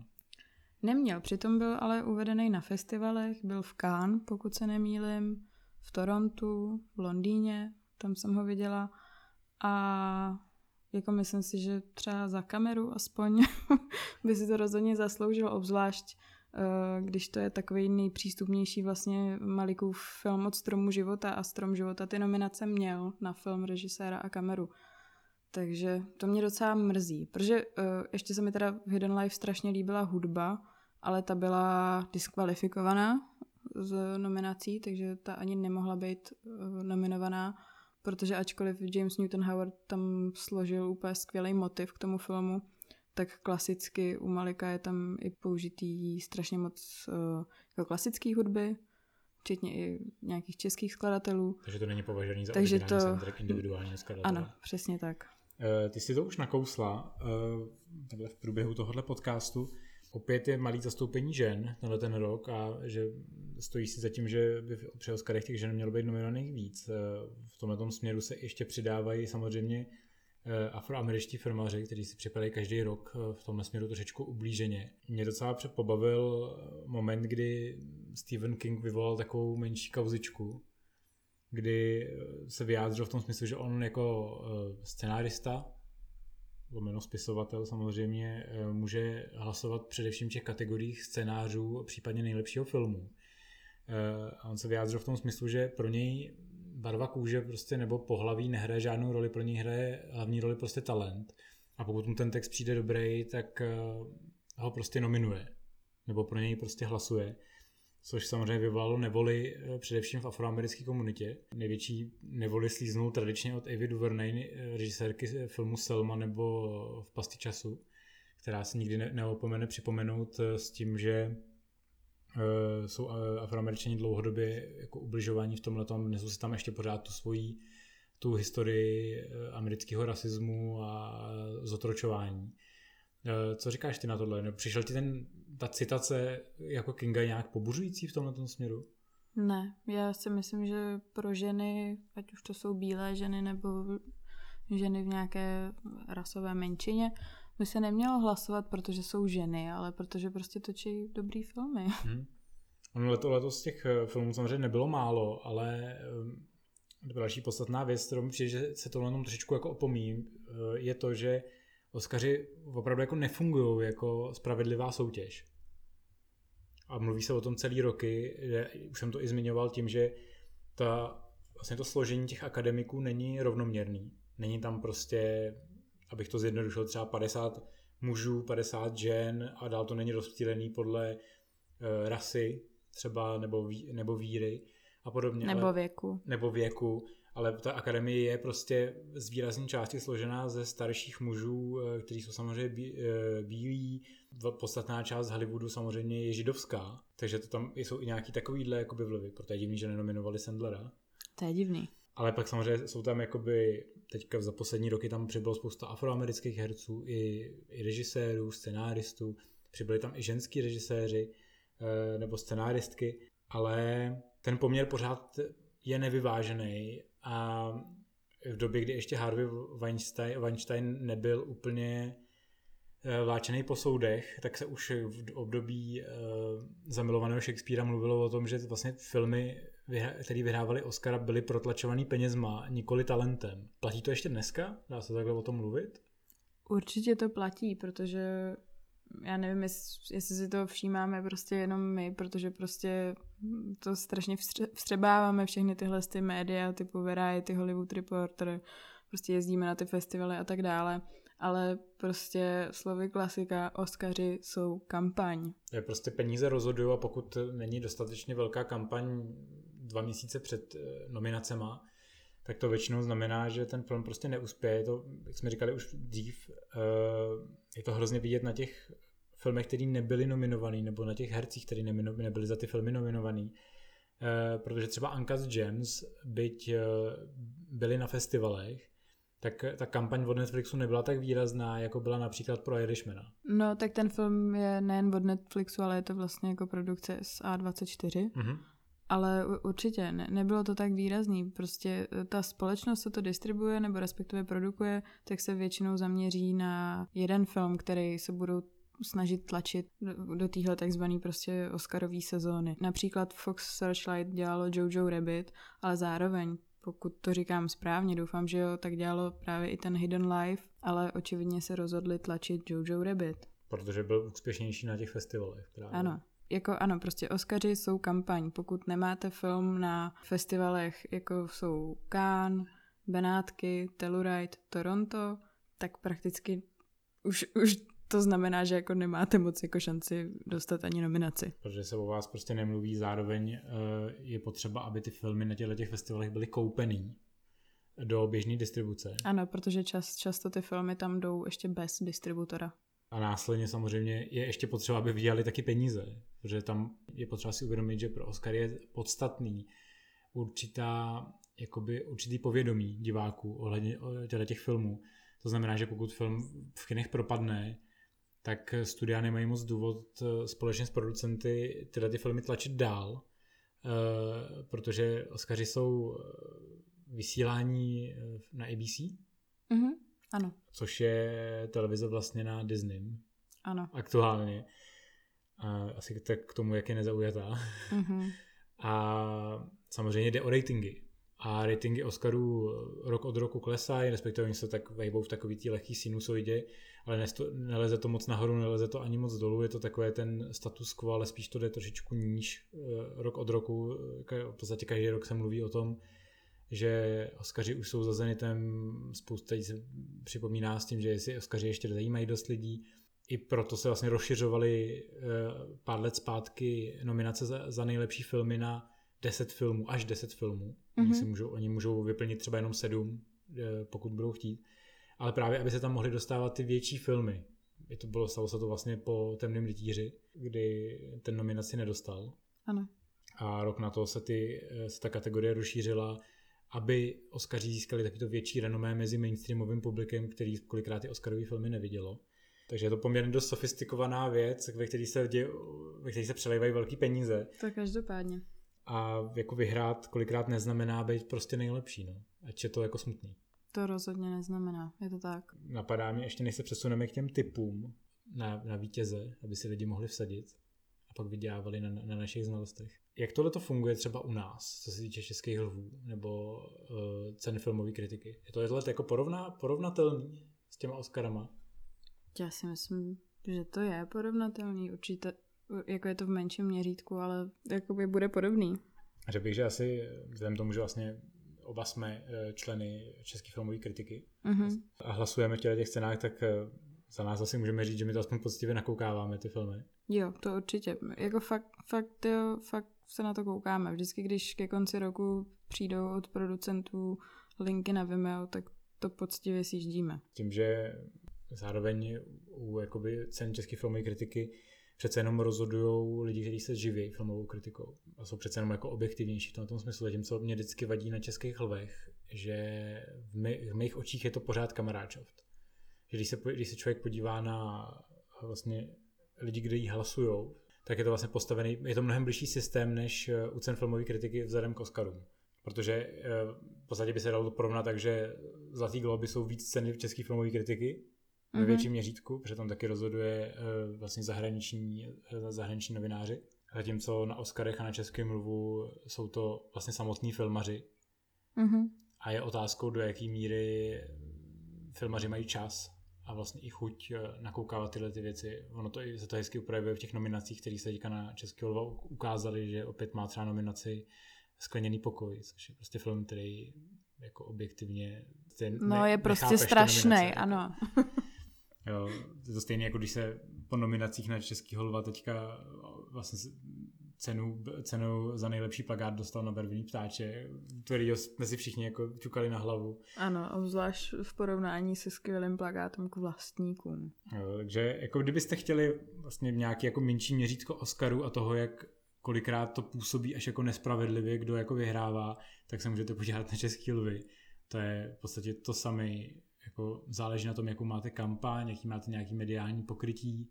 Neměl, přitom byl ale uvedený na festivalech, byl v Cannes, pokud se nemýlim, v Torontu, v Londýně, tam jsem ho viděla a jako myslím si, že třeba za kameru aspoň [LAUGHS] by si to rozhodně zasloužil, obzvlášť eh, když to je takový nejpřístupnější vlastně Malikův film od Stromu života a Strom života ty nominace měl na film režiséra a kameru. Takže to mě docela mrzí, protože uh, ještě se mi teda v Hidden Life strašně líbila hudba, ale ta byla diskvalifikovaná z nominací, takže ta ani nemohla být uh, nominovaná, protože ačkoliv James Newton Howard tam složil úplně skvělý motiv k tomu filmu, tak klasicky u Malika je tam i použitý strašně moc uh, jako klasické hudby, včetně i nějakých českých skladatelů. Takže to není považovaný za Takže to- soundtrack individuálního skladatele. Ano, přesně tak. Eh, Ty jsi to už nakousla takhle v průběhu tohohle podcastu. Opět je malý zastoupení žen tenhle ten rok a že stojí si za tím, že by při Oscarech těch žen mělo být nominovaných víc. Eh, V tomhle směru se ještě přidávají samozřejmě afroameričtí firmaři, kteří si připadají každý rok eh, v tomhle směru trošičku ublíženě. Mě docela pobavil eh, moment, kdy Stephen King vyvolal takovou menší kauzičku, kdy eh, se vyjádřil v tom smyslu, že on jako eh, scenárista, lomeno spisovatel samozřejmě, eh, může hlasovat především v těch kategoriích scénářů, případně nejlepšího filmu. Eh, A on se vyjádřil v tom smyslu, že pro něj barva kůže prostě nebo pohlaví nehraje žádnou roli, pro něj hraje hlavní roli prostě talent. A pokud mu ten text přijde dobrý, tak eh, ho prostě nominuje. Nebo pro něj prostě hlasuje což samozřejmě vyvolalo nevoli eh, především v afroamerické komunitě. Největší nevoli slíznul tradičně od Avy DuVernay, eh, režisérky filmu Selma nebo v Pasti času, která se nikdy ne- neopomene připomenout s tím, že jsou eh, afroameričani dlouhodobě jako ubližování v tomhle tom, nesou si tam ještě pořád tu svoji tu historii eh, amerického rasismu a zotročování. Eh, Co říkáš ty na tohle? Přišel ti ten, ta citace jako Kinga nějak pobuřující v tomhle směru? Ne, já si myslím, že pro ženy, ať už to jsou bílé ženy nebo ženy v nějaké rasové menšině, by se nemělo hlasovat, protože jsou ženy, ale protože prostě točí dobrý filmy. [LAUGHS] Hmm. Ono leto, letos těch eh, filmů samozřejmě nebylo málo, ale eh, další podstatná věc, kterou mi přijde, že se tohle jenom trošičku jako opomíjí, eh, je to, že Oscaři opravdu jako nefungují jako spravedlivá soutěž. A mluví se o tom celý roky, že už jsem to i zmiňoval tím, že ta, vlastně to složení těch akademiků není rovnoměrný. Není tam prostě, abych to zjednodušil, třeba 50 mužů, 50 žen a dál to není rozptýlený podle e, rasy třeba nebo, ví, nebo víry a podobně. Nebo ale, věku. nebo věku, ale ta akademie je prostě z výrazné části složená ze starších mužů, eh, kteří jsou samozřejmě bí, eh, bílí. V- Podstatná část Hollywoodu samozřejmě je židovská, takže to tam jsou i nějaký takovýhle jakoby vlivy. Proto je divný, že nenominovali Sandlera. To je divný. Ale pak samozřejmě jsou tam jakoby, teďka za poslední roky tam přibylo spousta afroamerických herců, i, i režisérů, scenáristů, přibyli tam i ženský režiséři eh, nebo scenáristky, ale ten poměr pořád je nevyvážený a v době, kdy ještě Harvey Weinstein, Weinstein nebyl úplně eh, vláčený po soudech, tak se už v období eh, zamilovaného Shakespearea mluvilo o tom, že vlastně filmy, které vyhrávaly Oscara, byly protlačovaný penězma, nikoli talentem. Platí to ještě dneska? Dá se takhle o tom mluvit? Určitě to platí, protože já nevím, jestli, jestli si to všímáme prostě jenom my, protože prostě to strašně vstřebáváme všechny tyhle ty média typu Variety, Hollywood Reporter, prostě jezdíme na ty festivaly a tak dále, ale prostě slovy klasika, Oscaři jsou kampaň. Je prostě peníze rozhodují a pokud není dostatečně velká kampaň dva měsíce před eh, nominacema, tak to většinou znamená, že ten film prostě neuspěje. Je to, jak jsme říkali už dřív, eh, je to hrozně vidět na těch filmech, které nebyly nominovaný, nebo na těch hercích, které nebyly za ty filmy nominovaný. Eh, protože třeba Uncut Gems, byť byly na festivalech, tak ta kampaň od Netflixu nebyla tak výrazná, jako byla například pro Irishmana. No, tak ten film je nejen od Netflixu, ale je to vlastně jako produkce z A24. Mm-hmm. Ale určitě ne, nebylo to tak výrazný. Prostě e, ta společnost, co to distribuje nebo respektive produkuje, tak se většinou zaměří na jeden film, který se budou snažit tlačit do, do téhle takzvané prostě Oscarové sezóny. Například Fox Searchlight dělalo Jojo Rabbit, ale zároveň pokud to říkám správně, doufám, že jo, tak dělalo právě i ten Hidden Life, ale očividně se rozhodli tlačit Jojo Rabbit. Protože byl úspěšnější na těch festivalech. Právě. Ano, jako ano, prostě Oscaři jsou kampaň. Pokud nemáte film na festivalech, jako jsou Cannes, Benátky, Telluride, Toronto, tak prakticky už, už to znamená, že jako nemáte moc jako šanci dostat ani nominaci. Protože se o vás prostě nemluví, zároveň eh, je potřeba, aby ty filmy na těchto těch festivalech byly koupený do běžné distribuce. Ano, protože čas, často ty filmy tam jdou ještě bez distributora. A následně samozřejmě je ještě potřeba, aby vydělali taky peníze, protože tam je potřeba si uvědomit, že pro Oscar je podstatný určitá, jakoby určitý povědomí diváků ohledně těch filmů. To znamená, že pokud film v kinech propadne, tak studia nemají moc důvod eh, společně s producenty tyhle ty filmy tlačit dál, eh, protože Oscaři jsou eh, vysílání na ABC. Mm-hmm, ano. Což je televize vlastně na Disney. Ano. Aktuálně. A asi tak k tomu, jak je nezaujatá. Mm-hmm. A samozřejmě jde o ratingy a ratingy Oscarů rok od roku klesají, respektive oni se tak vejbou v takový tý lehký sinusoidě, ale nesto, neleze to moc nahoru, neleze to ani moc dolů, je to takové ten status quo, ale spíš to jde trošičku níž eh, rok od roku, v podstatě každý rok se mluví o tom, že Oscaři už jsou za Zenitem, spousta se připomíná s tím, že si Oscaři ještě zajímají dost lidí, i proto se vlastně rozšiřovaly eh, pár let zpátky nominace za, za nejlepší filmy na 10 filmů, až 10 filmů. Mm-hmm. Oni, mhm. si můžou, oni můžou vyplnit třeba jenom 7, eh, pokud budou chtít. Ale právě, aby se tam mohly dostávat ty větší filmy. Je to bylo, stalo se to vlastně po Temném rytíři, kdy ten nominaci nedostal. Ano. A rok na to se, ty, eh, se ta kategorie rozšířila, aby Oscaři získali takovýto větší renomé mezi mainstreamovým publikem, který kolikrát ty Oscarové filmy nevidělo. Takže je to poměrně dost sofistikovaná věc, ve které se, dě, ve který se přelejvají velký peníze. To každopádně a jako vyhrát kolikrát neznamená být prostě nejlepší, no. Ať je to jako smutný. To rozhodně neznamená, je to tak. Napadá mě, ještě než se přesuneme k těm typům na, na vítěze, aby si lidi mohli vsadit pak vydělávali na, na našich znalostech. Jak tohle to funguje třeba u nás, co se týče českých lvů nebo uh, cen filmové kritiky? Je to tohle jako porovná, porovnatelný s těma Oscarama? Já si myslím, že to je porovnatelný. Určitě, jako je to v menším měřítku, ale jakoby bude podobný. Řekl bych, že asi vzhledem tomu, že vlastně oba jsme eh, členy České filmové kritiky mm-hmm. a hlasujeme v těch cenách, tak eh, za nás asi můžeme říct, že my to aspoň poctivě nakoukáváme, ty filmy. Jo, to určitě. Jako fakt, fakt, jo, fakt se na to koukáme. Vždycky, když ke konci roku přijdou od producentů linky na Vimeo, tak to poctivě sjíždíme. Tím, že zároveň u jakoby, cen české filmové kritiky přece jenom rozhodují lidi, kteří se živí filmovou kritikou a jsou přece jenom jako objektivnější v tom smyslu. co mě vždycky vadí na českých lvech, že v, my, v mých očích je to pořád kamaráčoft. Že když se, když se člověk podívá na vlastně lidi, kteří jí hlasují, tak je to vlastně postavený, je to mnohem blížší systém než eh, u cen filmové kritiky vzhledem k Oscarům. Protože eh, v podstatě by se dalo porovnat tak, že Zlatý globy jsou víc ceny v české filmové kritiky ve mm-hmm. větším měřítku, protože tam taky rozhoduje uh, vlastně zahraniční, zahraniční novináři. Zatímco na Oscarech a na českém mluvu jsou to vlastně samotní filmaři. Mm-hmm. A je otázkou, do jaké míry filmaři mají čas a vlastně i chuť eh, nakoukávat tyhle ty věci. Ono to i se to hezky upravuje v těch nominacích, které se teďka na Český lva ukázali, že opět má třeba nominaci Skleněný pokoj, což je prostě film, který jako objektivně ten No je prostě strašný, ano. jo, je to stejné, jako když se po nominacích na Český lva teďka vlastně cenu, cenu za nejlepší plagát dostal na barvení ptáče, který jsme si všichni jako čukali na hlavu. Ano, obzvlášť v porovnání se skvělým plagátem k vlastníkům. Jo, takže jako kdybyste chtěli vlastně nějaký jako menší měřítko Oscaru a toho, jak kolikrát to působí až jako nespravedlivě, kdo jako vyhrává, tak se můžete podívat na Český lvy. To je v podstatě to samé, jako záleží na tom, jakou máte kampaň, jaký máte nějaký mediální pokrytí,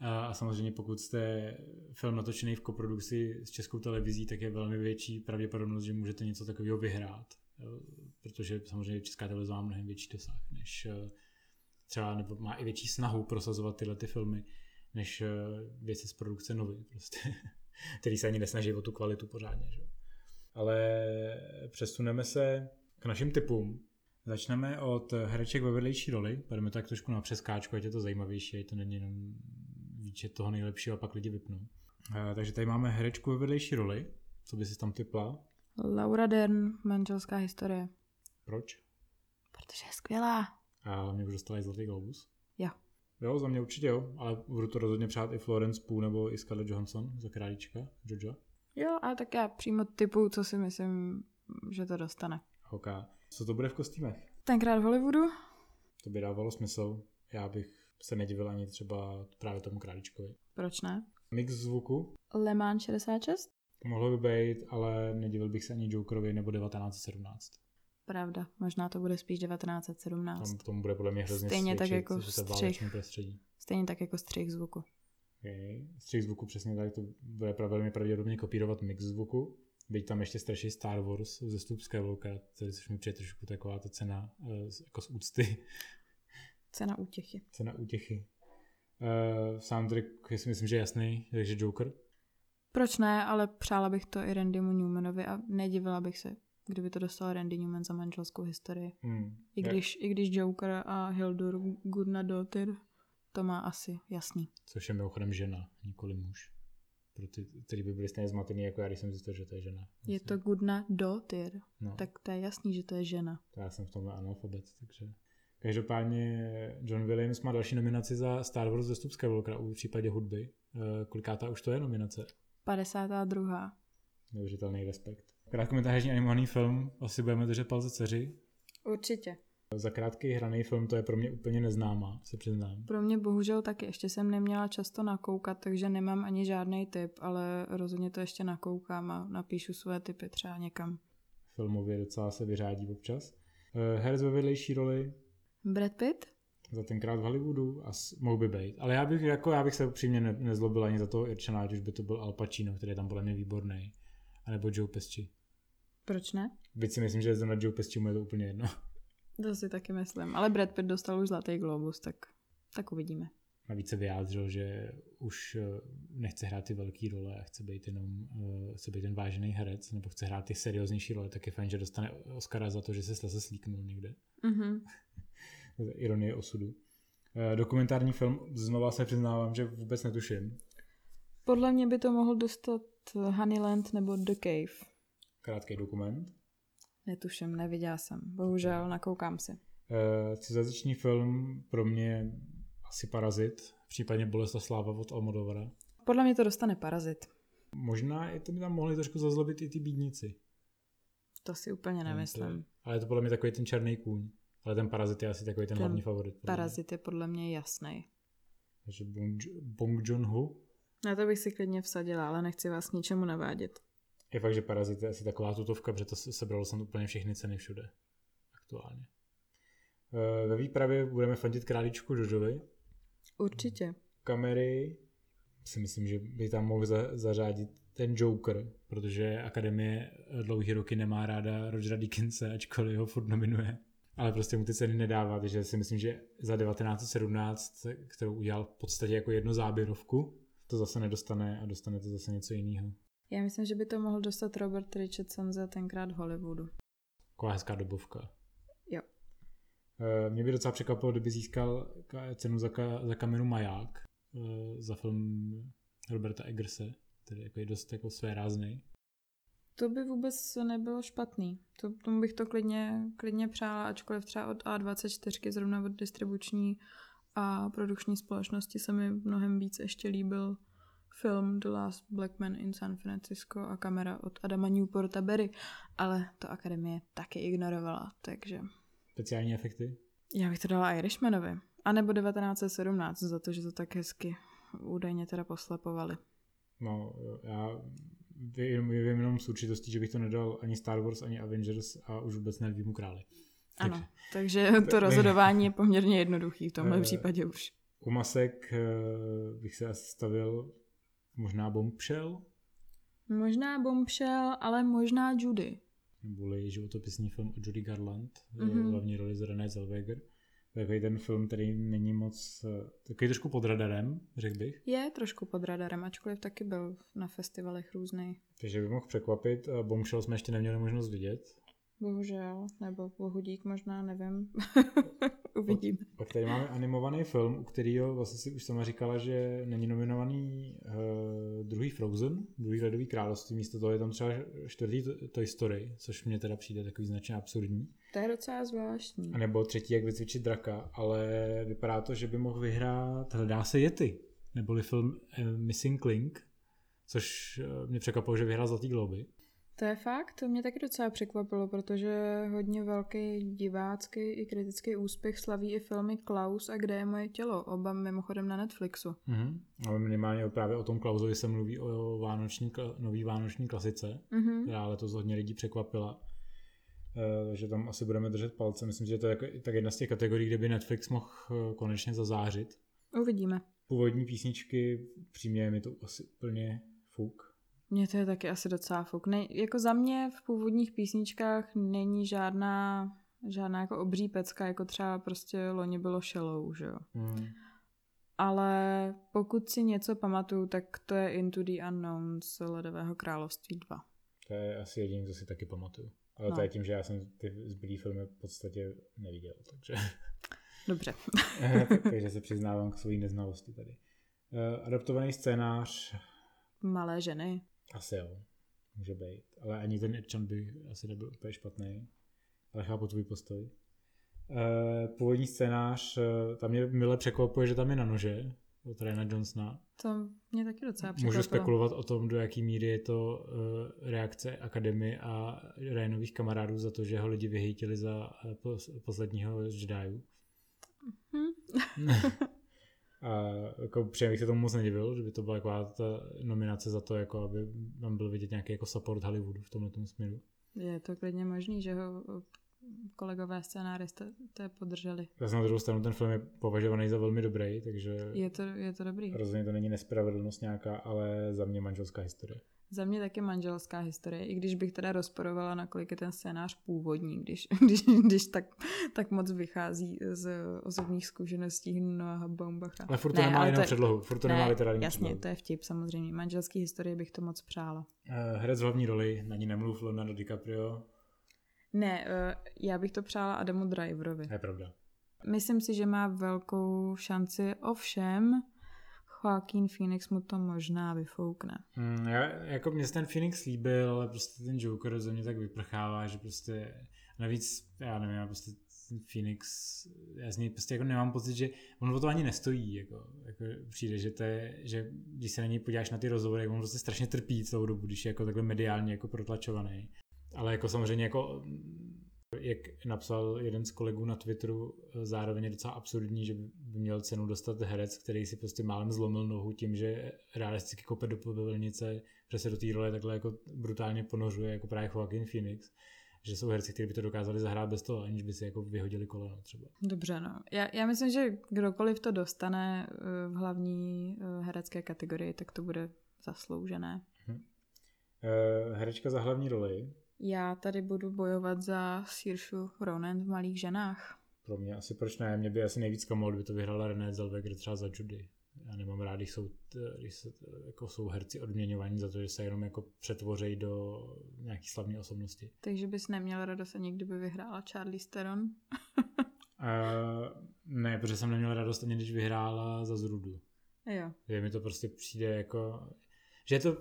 a samozřejmě pokud jste film natočený v koprodukci s českou televizí, tak je velmi větší pravděpodobnost, že můžete něco takového vyhrát. Protože samozřejmě česká televize má mnohem větší dosah, než eh, třeba nebo má i větší snahu prosazovat tyhle ty filmy, než eh, věci z produkce nový, prostě, [LAUGHS] který se ani nesnaží o tu kvalitu pořádně. Že? Ale přesuneme se k našim typům. Začneme od hereček ve vedlejší roli, budeme tak trošku na přeskáčku, ať je to zajímavější, ať to není jenom výčet toho nejlepšího a pak lidi vypnou. Uh, takže tady máme herečku ve vedlejší roli. Co by si tam typla? Laura Dern, manželská historie. Proč? Protože je skvělá. A mě už dostala i Zlatý Globus? Jo. Jo, za mě určitě jo, ale budu to rozhodně přát i Florence Pugh nebo i Scarlett Johansson za králíčka, Jojo. Jo, a tak já přímo typu, co si myslím, že to dostane. Ok. Co to bude v kostýmech? Tenkrát v Hollywoodu? To by dávalo smysl. Já bych se nedivil ani třeba právě tomu králíčkovi. Proč ne? Mix zvuku? Le Mans 66? Mohlo by být, ale nedivil bych se ani Jokerovi nebo 1917. Pravda, možná to bude spíš 1917. Tam tomu bude podle mě hrozně Stejně tak jako střih. Prostředí. Stejně tak jako střih zvuku. Okay. Střih zvuku přesně tak, to bude velmi pravděpodobně kopírovat mix zvuku. Byť tam ještě straší Star Wars ze Stup Skywalkera, což mi přijde trošku taková ta cena uh, jako z úcty Cena útěchy. Cena útěchy. Uh, soundtrack si myslím, že je jasný, takže Joker. Proč ne, ale přála bych to i Randymu Newmanovi a nedivila bych se, kdyby to dostal Randy Newman za manželskou historii. Hmm. I, když, I když Joker a Hildur Gudnadottir to má asi jasný. Což je mimochodem žena, nikoli muž. Pro ty, kteří by byli stejně zmatený, jako já, když jsem zjistil, že to je žena. Je to Gudnadottir. No. Tak to je jasný, že to je žena. To já jsem v tomhle analfabet, takže... Každopádně John Williams má další nominaci za Star Wars ze Stup Skywalkera v případě hudby. Eh, kolikátá už to je nominace? 52. Neuvěřitelný respekt. Krátkometážní animovaný film, asi budeme držet palce dceři. Určitě. Za krátký hraný film to je pro mě úplně neznámá, se přiznám. Pro mě bohužel taky, ještě jsem neměla často nakoukat, takže nemám ani žádný tip, ale rozhodně to ještě nakoukám a napíšu své typy třeba někam. Filmově docela se vyřádí občas. Eh, herec ve vedlejší roli Brad Pitt? Za tenkrát v Hollywoodu a mohl by být. Ale já bych, jako, já bych se upřímně ne, nezlobil ani za toho Irčana, ať už by to byl Al Pacino, který je tam podle mě výborný. A nebo Joe Pesci. Proč ne? Byť si myslím, že na Joe Pesci mu je to úplně jedno. To si taky myslím. Ale Brad Pitt dostal už Zlatý globus, tak, tak uvidíme. Navíc se vyjádřil, že už eh, nechce hrát ty velké role a chce být jenom uh, chce být ten vážený herec, nebo chce hrát ty serióznější role, tak je fajn, že dostane Oscara za to, že se sleze slíknul někde. Mm-hmm. Ironie osudu. Eh, dokumentární film, znova se přiznávám, že vůbec netuším. Podle mě by to mohl dostat Honeyland nebo The Cave. Krátký dokument. Netuším, neviděla jsem. Bohužel, nakoukám si. Uh, cizaziční film pro mě asi Parazit, případně Bolesta sláva od Almodovara. Podle mě to dostane Parazit. Možná i to by tam mohli trošku zazlobit i ty bídníci. To si úplně nemyslím. Ale je to podle mě takový ten černý kůň. Ale ten Parazit je asi takový ten, ten hlavní favorit. Parazit je podle mě jasný. Takže Bong, Bong Joon-ho? Na to bych si klidně vsadila, ale nechci vás ničemu navádět. Je fakt, že Parazit je asi taková tutovka, protože to sebralo jsem úplně všechny ceny všude. Aktuálně. Eh, ve výpravě budeme fandit králíčku Jojovi. Určitě. Kamery si myslím, že by tam mohl za, zařádit ten Joker, protože Akademie dlouhý roky nemá ráda Rogera Dickinse, ačkoliv ho furt nominuje ale prostě mu ty ceny nedává, takže si myslím, že za 1917, kterou udělal v podstatě jako jednu záběrovku, to zase nedostane a dostane to zase něco jiného. Já myslím, že by to mohl dostat Robert Richardson za tenkrát v Hollywoodu. Taková hezká dobovka. Jo. Uh, mě by docela překvapilo, kdyby získal cenu za, ka, za kamenu Maják uh, za film Roberta Eggerse, který jako je dost jako své rázný. To by vůbec nebylo špatný. To, tomu bych to klidně, klidně přála, ačkoliv třeba od A24, zrovna od distribuční a produkční společnosti se mi mnohem víc ještě líbil film The Last Black Man in San Francisco a kamera od Adama Newporta Berry, ale to akademie taky ignorovala, takže... Speciální efekty? Já bych to dala Irishmanovi. A nebo 1917 za to, že to tak hezky údajně teda poslepovali. No, já vím, vím jenom s určitostí, že bych to nedal ani Star Wars, ani Avengers a už vůbec ne Lvímu králi. Ano, takže to rozhodování je poměrně jednoduchý v tomhle uh, případě už. U masek uh, bych se asi stavil možná Bombshell. Možná Bombshell, ale možná Judy. Neboli životopisný film o Judy Garland, mm-hmm. hlavní roli z René Zellweger takový ten film, který není moc, eh, takový trošku pod radarem, řekl bych. Je trošku pod radarem, ačkoliv taky byl na festivalech různý. Takže by mohl překvapit. Bombshell jsme ještě neměli možnost vidět. Bohužel, nebo bohudík možná, nevím. [LAUGHS] Uvidíme. Pak, pak tady máme animovaný film, u kterého vlastně si už sama říkala, že není nominovaný uh, druhý Frozen, druhý Ledový království, místo toho je tam třeba čtvrtý Toy Story, což mě teda přijde takový značně absurdní. To je docela zvláštní. A nebo třetí, jak vycvičit draka, ale vypadá to, že by mohl vyhrát Hledá se Yeti, neboli film uh, Missing Link, což uh, mě překvapilo, že vyhrál Zlatý globy. To je fakt, to mě taky docela překvapilo, protože hodně velký divácký i kritický úspěch slaví i filmy Klaus a Kde je moje tělo, oba mimochodem na Netflixu. Mm-hmm. Ale minimálně právě o tom Klausovi se mluví o vánoční, nový vánoční klasice, mm-hmm. která letos hodně lidí překvapila. E, že tam asi budeme držet palce. Myslím, že to je jako, tak jedna z těch kategorií, kde by Netflix mohl eh, konečně zazářit. Uvidíme. Původní písničky, přímě mi to asi plně fuk mně to je taky asi docela fuk. Ne, jako za mě v původních písničkách není žádná, žádná jako obří pecka, jako třeba prostě loni bylo Shallow, že jo. Hmm. Ale pokud si něco pamatuju, tak to je Into the Unknown z Ledového království 2. To je asi jediný, co si taky pamatuju. Ale no. to je tím, že já jsem ty zbylý filmy v podstatě neviděl, takže... Dobře. [LAUGHS] takže se přiznávám k své neznalosti tady. Uh, adaptovaný scénář. Malé ženy. Asi jo, může být. Ale ani ten Erčan by asi nebyl úplně špatný. Ale chápu tvůj postoj. Uh, původní scénář, uh, tam mě mile překvapuje, že tam je na nože od Ryana Johnsona. To mě taky docela překvapilo. Můžu spekulovat o tom, do jaký míry je to uh, reakce akademie a Ryanových kamarádů za to, že ho lidi vyhejtili za uh, posledního Jediů. Mm-hmm. [LAUGHS] [LAUGHS] A jako příjemně bych se tomu moc nedivil, že by to byla taková ta nominace za to, jako aby tam byl vidět nějaký jako support Hollywoodu v tomhle směru. Je to klidně možný, že ho kolegové scénáristé podrželi. Zase na druhou stranu ten film je považovaný za velmi dobrý, takže... Je to, je to dobrý. Rozhodně to není nespravedlnost nějaká, ale za mě manželská historie. Za mě taky manželská historie, i když bych teda rozporovala, nakolik je ten scénář původní, když, [LAUGHS] když, když tak, tak moc vychází z osobních zkušeností Noaha Baumbacha. Ale furt to ne, nemá jenom to, předlohu, furt to ne, nemá literární Jasně, předlohu. to je vtip samozřejmě. Manželský historie bych to moc přála. Uh, herec hlavní roli, na ní nemluv Leonardo DiCaprio. Ne, uh, já bych to přála Adamu Driverovi. To je pravda. Myslím si, že má velkou šanci, ovšem Joaquin Phoenix mu to možná vyfoukne. Hmm, já, jako mě ten Phoenix líbil, ale prostě ten Joker ze mě tak vyprchává, že prostě navíc, já nevím, já prostě Phoenix, já z něj prostě jako nemám pocit, že on o to ani nestojí, jako, jako přijde, že, to je, že když se na něj podíváš na ty rozhovory, on prostě strašně trpí celou dobu, když je jako takhle mediálně jako protlačovaný. Ale jako samozřejmě jako jak napsal jeden z kolegů na Twitteru, zároveň je docela absurdní, že by měl cenu dostat herec, který si prostě málem zlomil nohu tím, že realisticky kope do popelnice, že se do té role takhle jako brutálně ponořuje, jako právě Joaquin Phoenix že jsou herci, kteří by to dokázali zahrát bez toho, aniž by si jako vyhodili koleno třeba. Dobře, no. Já, já myslím, že kdokoliv to dostane eh, v hlavní eh, herecké kategorii, tak to bude zasloužené. Hm. Herečka za hlavní roli já tady budu bojovat za Saoirse Ronan v Malých ženách. Pro mě asi proč ne, mě by asi nejvíc komol, by to vyhrala René Zellweger třeba za Judy. Já nemám rád, když jsou, když se, jako jsou herci odměňovaní za to, že se jenom jako přetvořejí do nějaký slavné osobnosti. Takže bys neměl radost ani kdyby vyhrála Charlie Theron? Uh, [LAUGHS] ne, protože jsem neměl radost ani když vyhrála za Zrudu. Jo. Že mi to prostě přijde jako, že je to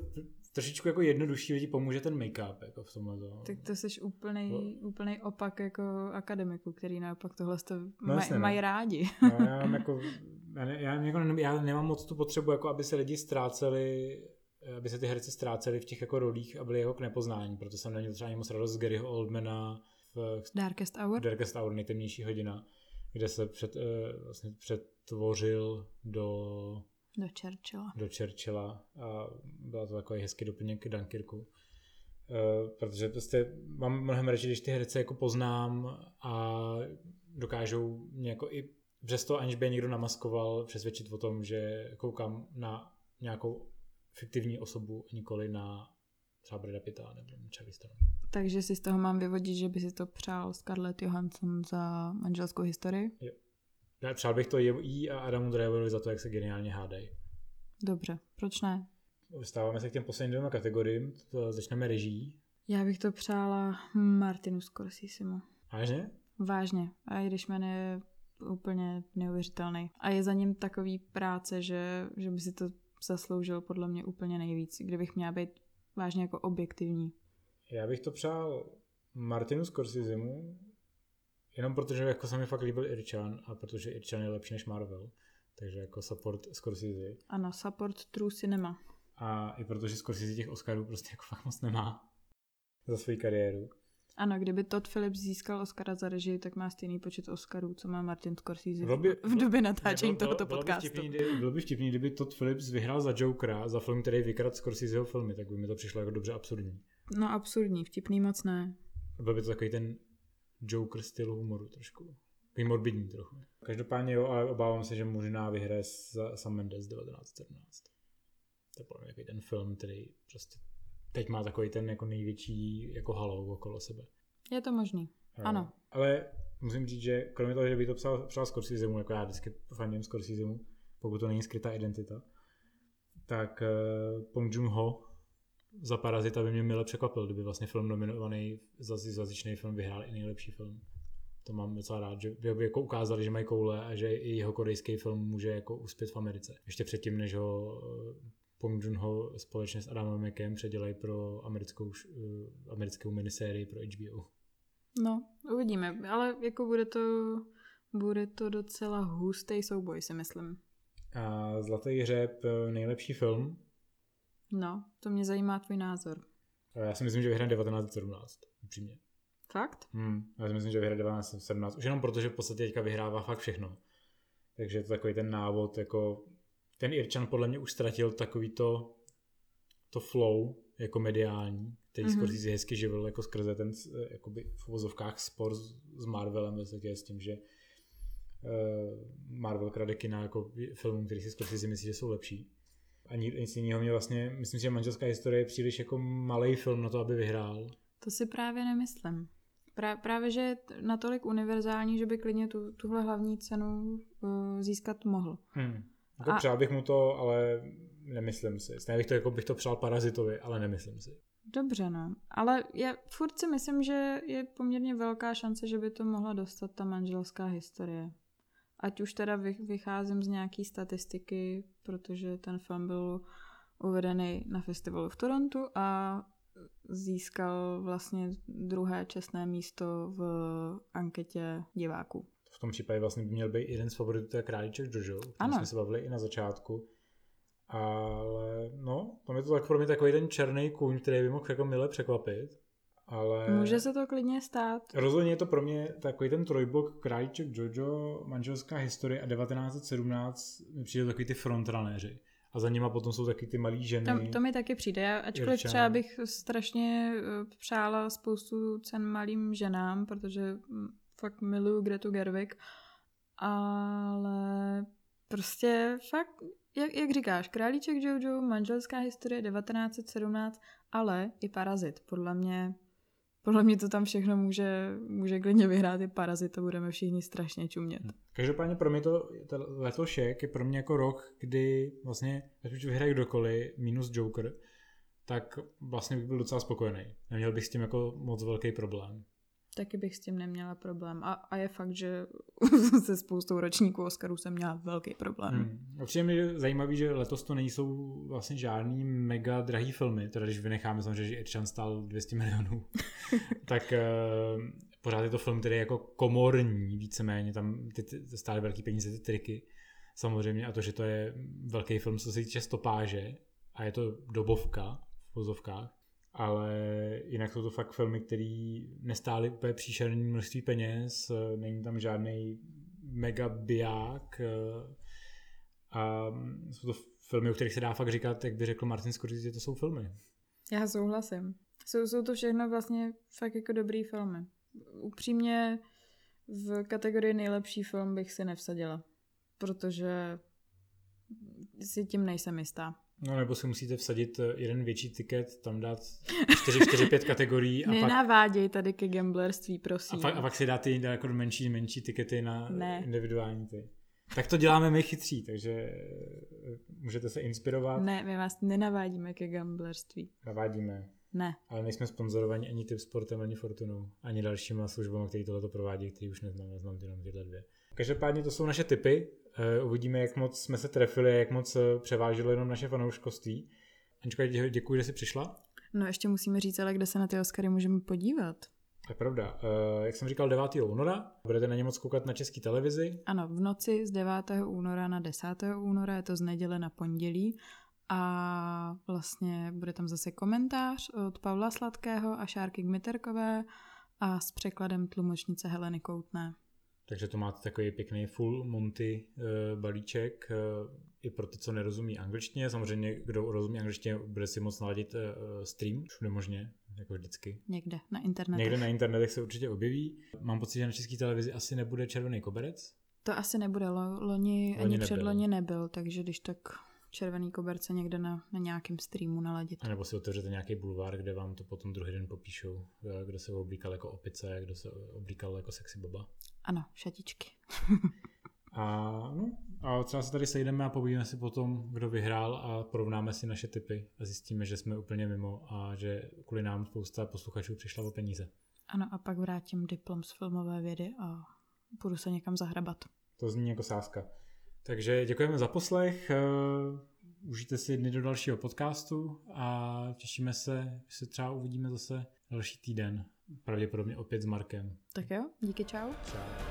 trošičku jako jednodušší, ti pomůže ten make-up jako v tomhle. To. Tak to jsi úplný, no. úplný opak jako akademiku, který naopak tohle to No maj, no. mají rádi. No, já, [LAUGHS] mám jako, já, jako, já nemám moc tu potřebu, jako aby se lidi ztráceli, aby se ty herci ztráceli v těch jako rolích a byli jako k nepoznání, proto jsem neměl třeba ani moc radost z Garyho Oldmana v Darkest Hour? Darkest Hour, nejtemnější hodina, kde se před, eh, vlastně přetvořil do, Do Churchilla. do Churchilla a byla to takový hezký doplněk k Dunkirku. Eh, protože prostě mám mnohem radši, když ty herce jako poznám a dokážou mě jako i přesto, aniž by je někdo namaskoval, přesvědčit o tom, že koukám na nějakou fiktivní osobu, nikoli na třeba Brada Pitta nebo Charlize Theron. Takže si z toho mám vyvodit, že by si to přál Scarlett Johansson za manželskou historii? Já přál bych to jí a Adamu Driverovi za to, jak se geniálně hádají. Dobře, proč ne? Vystáváme se k těm posledním dvěma kategoriím. Začneme reží. Já bych to přála Martinu Scorsesemu. Vážně? Vážně. A i když jmen je úplně neuvěřitelný. A je za ním takový práce, že, že by si to zasloužil podle mě úplně nejvíc, kdybych měla být vážně jako objektivní. Já bych to přál Martinu Scorsesemu, jenom protože jako se mi fakt líbil Irčan a protože Irčan je lepší než Marvel. Takže jako support Scorsese. Ano, support True Cinema. A i protože Scorsese těch Oscarů prostě jako fakt moc nemá za svou kariéru. Ano, kdyby Todd Phillips získal Oscara za režii, tak má stejný počet Oscarů, co má Martin Scorsese Bylo by- v době natáčení Bylo- bylo- tohoto bylo by podcastu. vtipný, Bylo by vtipný, kdyby Todd Phillips vyhrál za Jokera, za film, který vykradl Scorseseho filmy, tak by mi to přišlo jako dobře absurdní. No absurdní, vtipný moc ne. Byl by to takový ten Joker styl humoru trošku. Takový morbidní trochu. Každopádně jo, ale obávám se, že možná vyhraje Sam Mendes 1917. To je podle mě ten film, který prostě teď má takový ten jako největší jako halou okolo sebe. Je to možný. Ano. Ale musím říct, že kromě toho, že by to psal, psal Scorsesemu, jako já vždycky fandím Scorsesemu, pokud to není skrytá identita, tak uh, Pong Joon-ho za Parazita by mě mile překvapil, kdyby vlastně film nominovaný za jazyčný film vyhrál i nejlepší film. To mám docela rád, že by jako ukázali, že mají koule a že i jeho korejský film může jako uspět v Americe. Ještě předtím, než ho eh, Pong Joon-ho společně s Adamem Mekem předělají pro americkou, eh, americkou minisérii pro HBO. No, uvidíme, ale jako bude to, bude to docela hustý souboj, si myslím. A Zlatý hřeb, eh, nejlepší film. No, to mě zajímá tvůj názor. Já si myslím, že vyhraje 1917, upřímně. Fakt? Hmm. Já si myslím, že vyhraje 1917, už jenom protože v podstatě teďka vyhrává fakt všechno. Takže je to takový ten návod, jako ten Irčan podle mě už ztratil takový to, to flow jako mediální, který Mhm. mm-hmm. Scorsese hezky živil jako skrze ten eh, jakoby v uvozovkách spor s, s Marvelem, vlastně s tím, že eh, Marvel krade kina jako filmům, který si Scorsese myslí, že jsou lepší. A ni- nic jiného mě vlastně, myslím si, že manželská historie je příliš jako malý film na to, aby vyhrál. To si právě nemyslím. Pra, právě, že je natolik univerzální, že by klidně tu, tuhle hlavní cenu uh, získat mohl. Hmm. Jako A- přál bych mu to, ale nemyslím si. Stejně bych to, jako bych to přál Parazitovi, ale nemyslím si. Dobře, no. Ale já furt si myslím, že je poměrně velká šance, že by to mohla dostat ta manželská historie. Ať už teda vy- vycházím z nějaký statistiky, protože ten film byl uvedený na festivalu v Torontu a získal vlastně druhé čestné místo v anketě diváků. V tom případě vlastně by měl být jeden z favoritů, to je Králíček Jojo, o jsme se bavili i na začátku. Ale no, tam je to tak pro mě takový ten černý kůň, který by mohl jako mile překvapit. Ale Může se to klidně stát. rozhodně je to pro mě takový ten trojbok Králíček Jojo, manželská historie a 1917 mi přijde takový ty frontranéři. A za nima potom jsou taky ty malí ženy. To, to mi taky přijde. Ačkoliv Irčan. třeba bych strašně eh, přála spoustu cen malým ženám, protože mm, fakt miluju Gretu Gerwig, ale prostě fakt, jak, jak říkáš, Králíček Jojo, manželská historie 1917, ale i Parazit. Podle mě, podle mě to tam všechno může, může klidně vyhrát i Parazit a budeme všichni strašně čumět. Každopádně pro mě to, letošek je pro mě jako rok, kdy vlastně, ať už vyhraje kdokoliv, minus Joker, tak vlastně bych byl docela spokojený. Neměl bych s tím jako moc velký problém. Taky bych s tím neměla problém. A, a je fakt, že [LAUGHS] se spoustou ročníků Oscarů jsem měla velký problém. Hmm. Určitě mi je zajímavý, že letos to nejsou vlastně žádný mega drahý filmy, teda když vynecháme samozřejmě, že Irčan stál 200 milionů, [LAUGHS] tak uh, pořád je to film, který je jako komorní víceméně, tam ty, ty stály velký peníze, ty triky samozřejmě a to, že to je velký film, co se týče stopáže a je to dobovka v pozovkách, ale jinak jsou to fakt filmy, které nestály úplně příšerné množství peněz, není tam žádný mega biják a jsou to filmy, o kterých se dá fakt říkat, jak by řekl Martin Scorsese, to jsou filmy. Já souhlasím. Jsou, jsou to všechno vlastně fakt jako dobrý filmy. Upřímně v kategorii nejlepší film bych si nevsadila, protože si tím nejsem jistá. No nebo si musíte vsadit eh, jeden větší tiket, tam dát 4, 4 5 kategorií. A Nenaváděj pak, tady ke gamblerství, prosím. A pak, a pak si dáte jako menší, menší tikety na ne. individuální ty. Tak to děláme my chytří, takže eh, můžete se inspirovat. Ne, my vás nenavádíme ke gamblerství. Navádíme. Ne. Ale nejsme sponzorovaní ani typ sportem, ani Fortunou, ani dalšíma službami, které tohle provádí, které už neznám, neznám jenom tyhle dvě. Každopádně to jsou naše typy. Uh, uvidíme, jak moc jsme se trefili, jak moc eh, převážilo jenom naše fanouškovství. Anička, děkuji, že jsi přišla. No ještě musíme říct, ale kde se na ty Oscary můžeme podívat. To je pravda. Uh, jak jsem říkal, 9. února budete na ně moc koukat na české televizi. Ano, v noci z 9. února na 10. února, je to z neděle na pondělí. A vlastně bude tam zase komentář od Pavla Sladkého a Šárky Gmiterkové a s překladem tlumočnice Heleny Koutné. Takže to máte takový pěkný full Monty uh, balíček uh, i pro ty, co nerozumí angličtině. Samozřejmě, kdo rozumí angličtině, bude si moc naladit uh, stream, všude možně, jako vždycky. Někde na internetu. Někde na internetech se určitě objeví. Mám pocit, že na české televizi asi nebude červený koberec. To asi nebude. Loni, loni ani předloni nebyl, takže když tak červený koberce někde na, na nějakém streamu naladit. A nebo si otevřete nějaký bulvár, kde vám to potom druhý den popíšou, kdo se oblíkal jako opice, kdo se oblíkal jako sexy baba. Ano, šatičky. [LAUGHS] a, no, a třeba se tady sejdeme a povíme si potom, kdo vyhrál a porovnáme si naše typy a zjistíme, že jsme úplně mimo a že kvůli nám spousta posluchačů přišla o peníze. Ano, a pak vrátím diplom z filmové vědy a budu se někam zahrabat. To zní jako sázka. Takže děkujeme za poslech, eh, užijte si dny do dalšího podcastu a těšíme se, že se třeba uvidíme zase další týden. Pravděpodobně opět s Markem. Tak jo, díky, čau. Čau.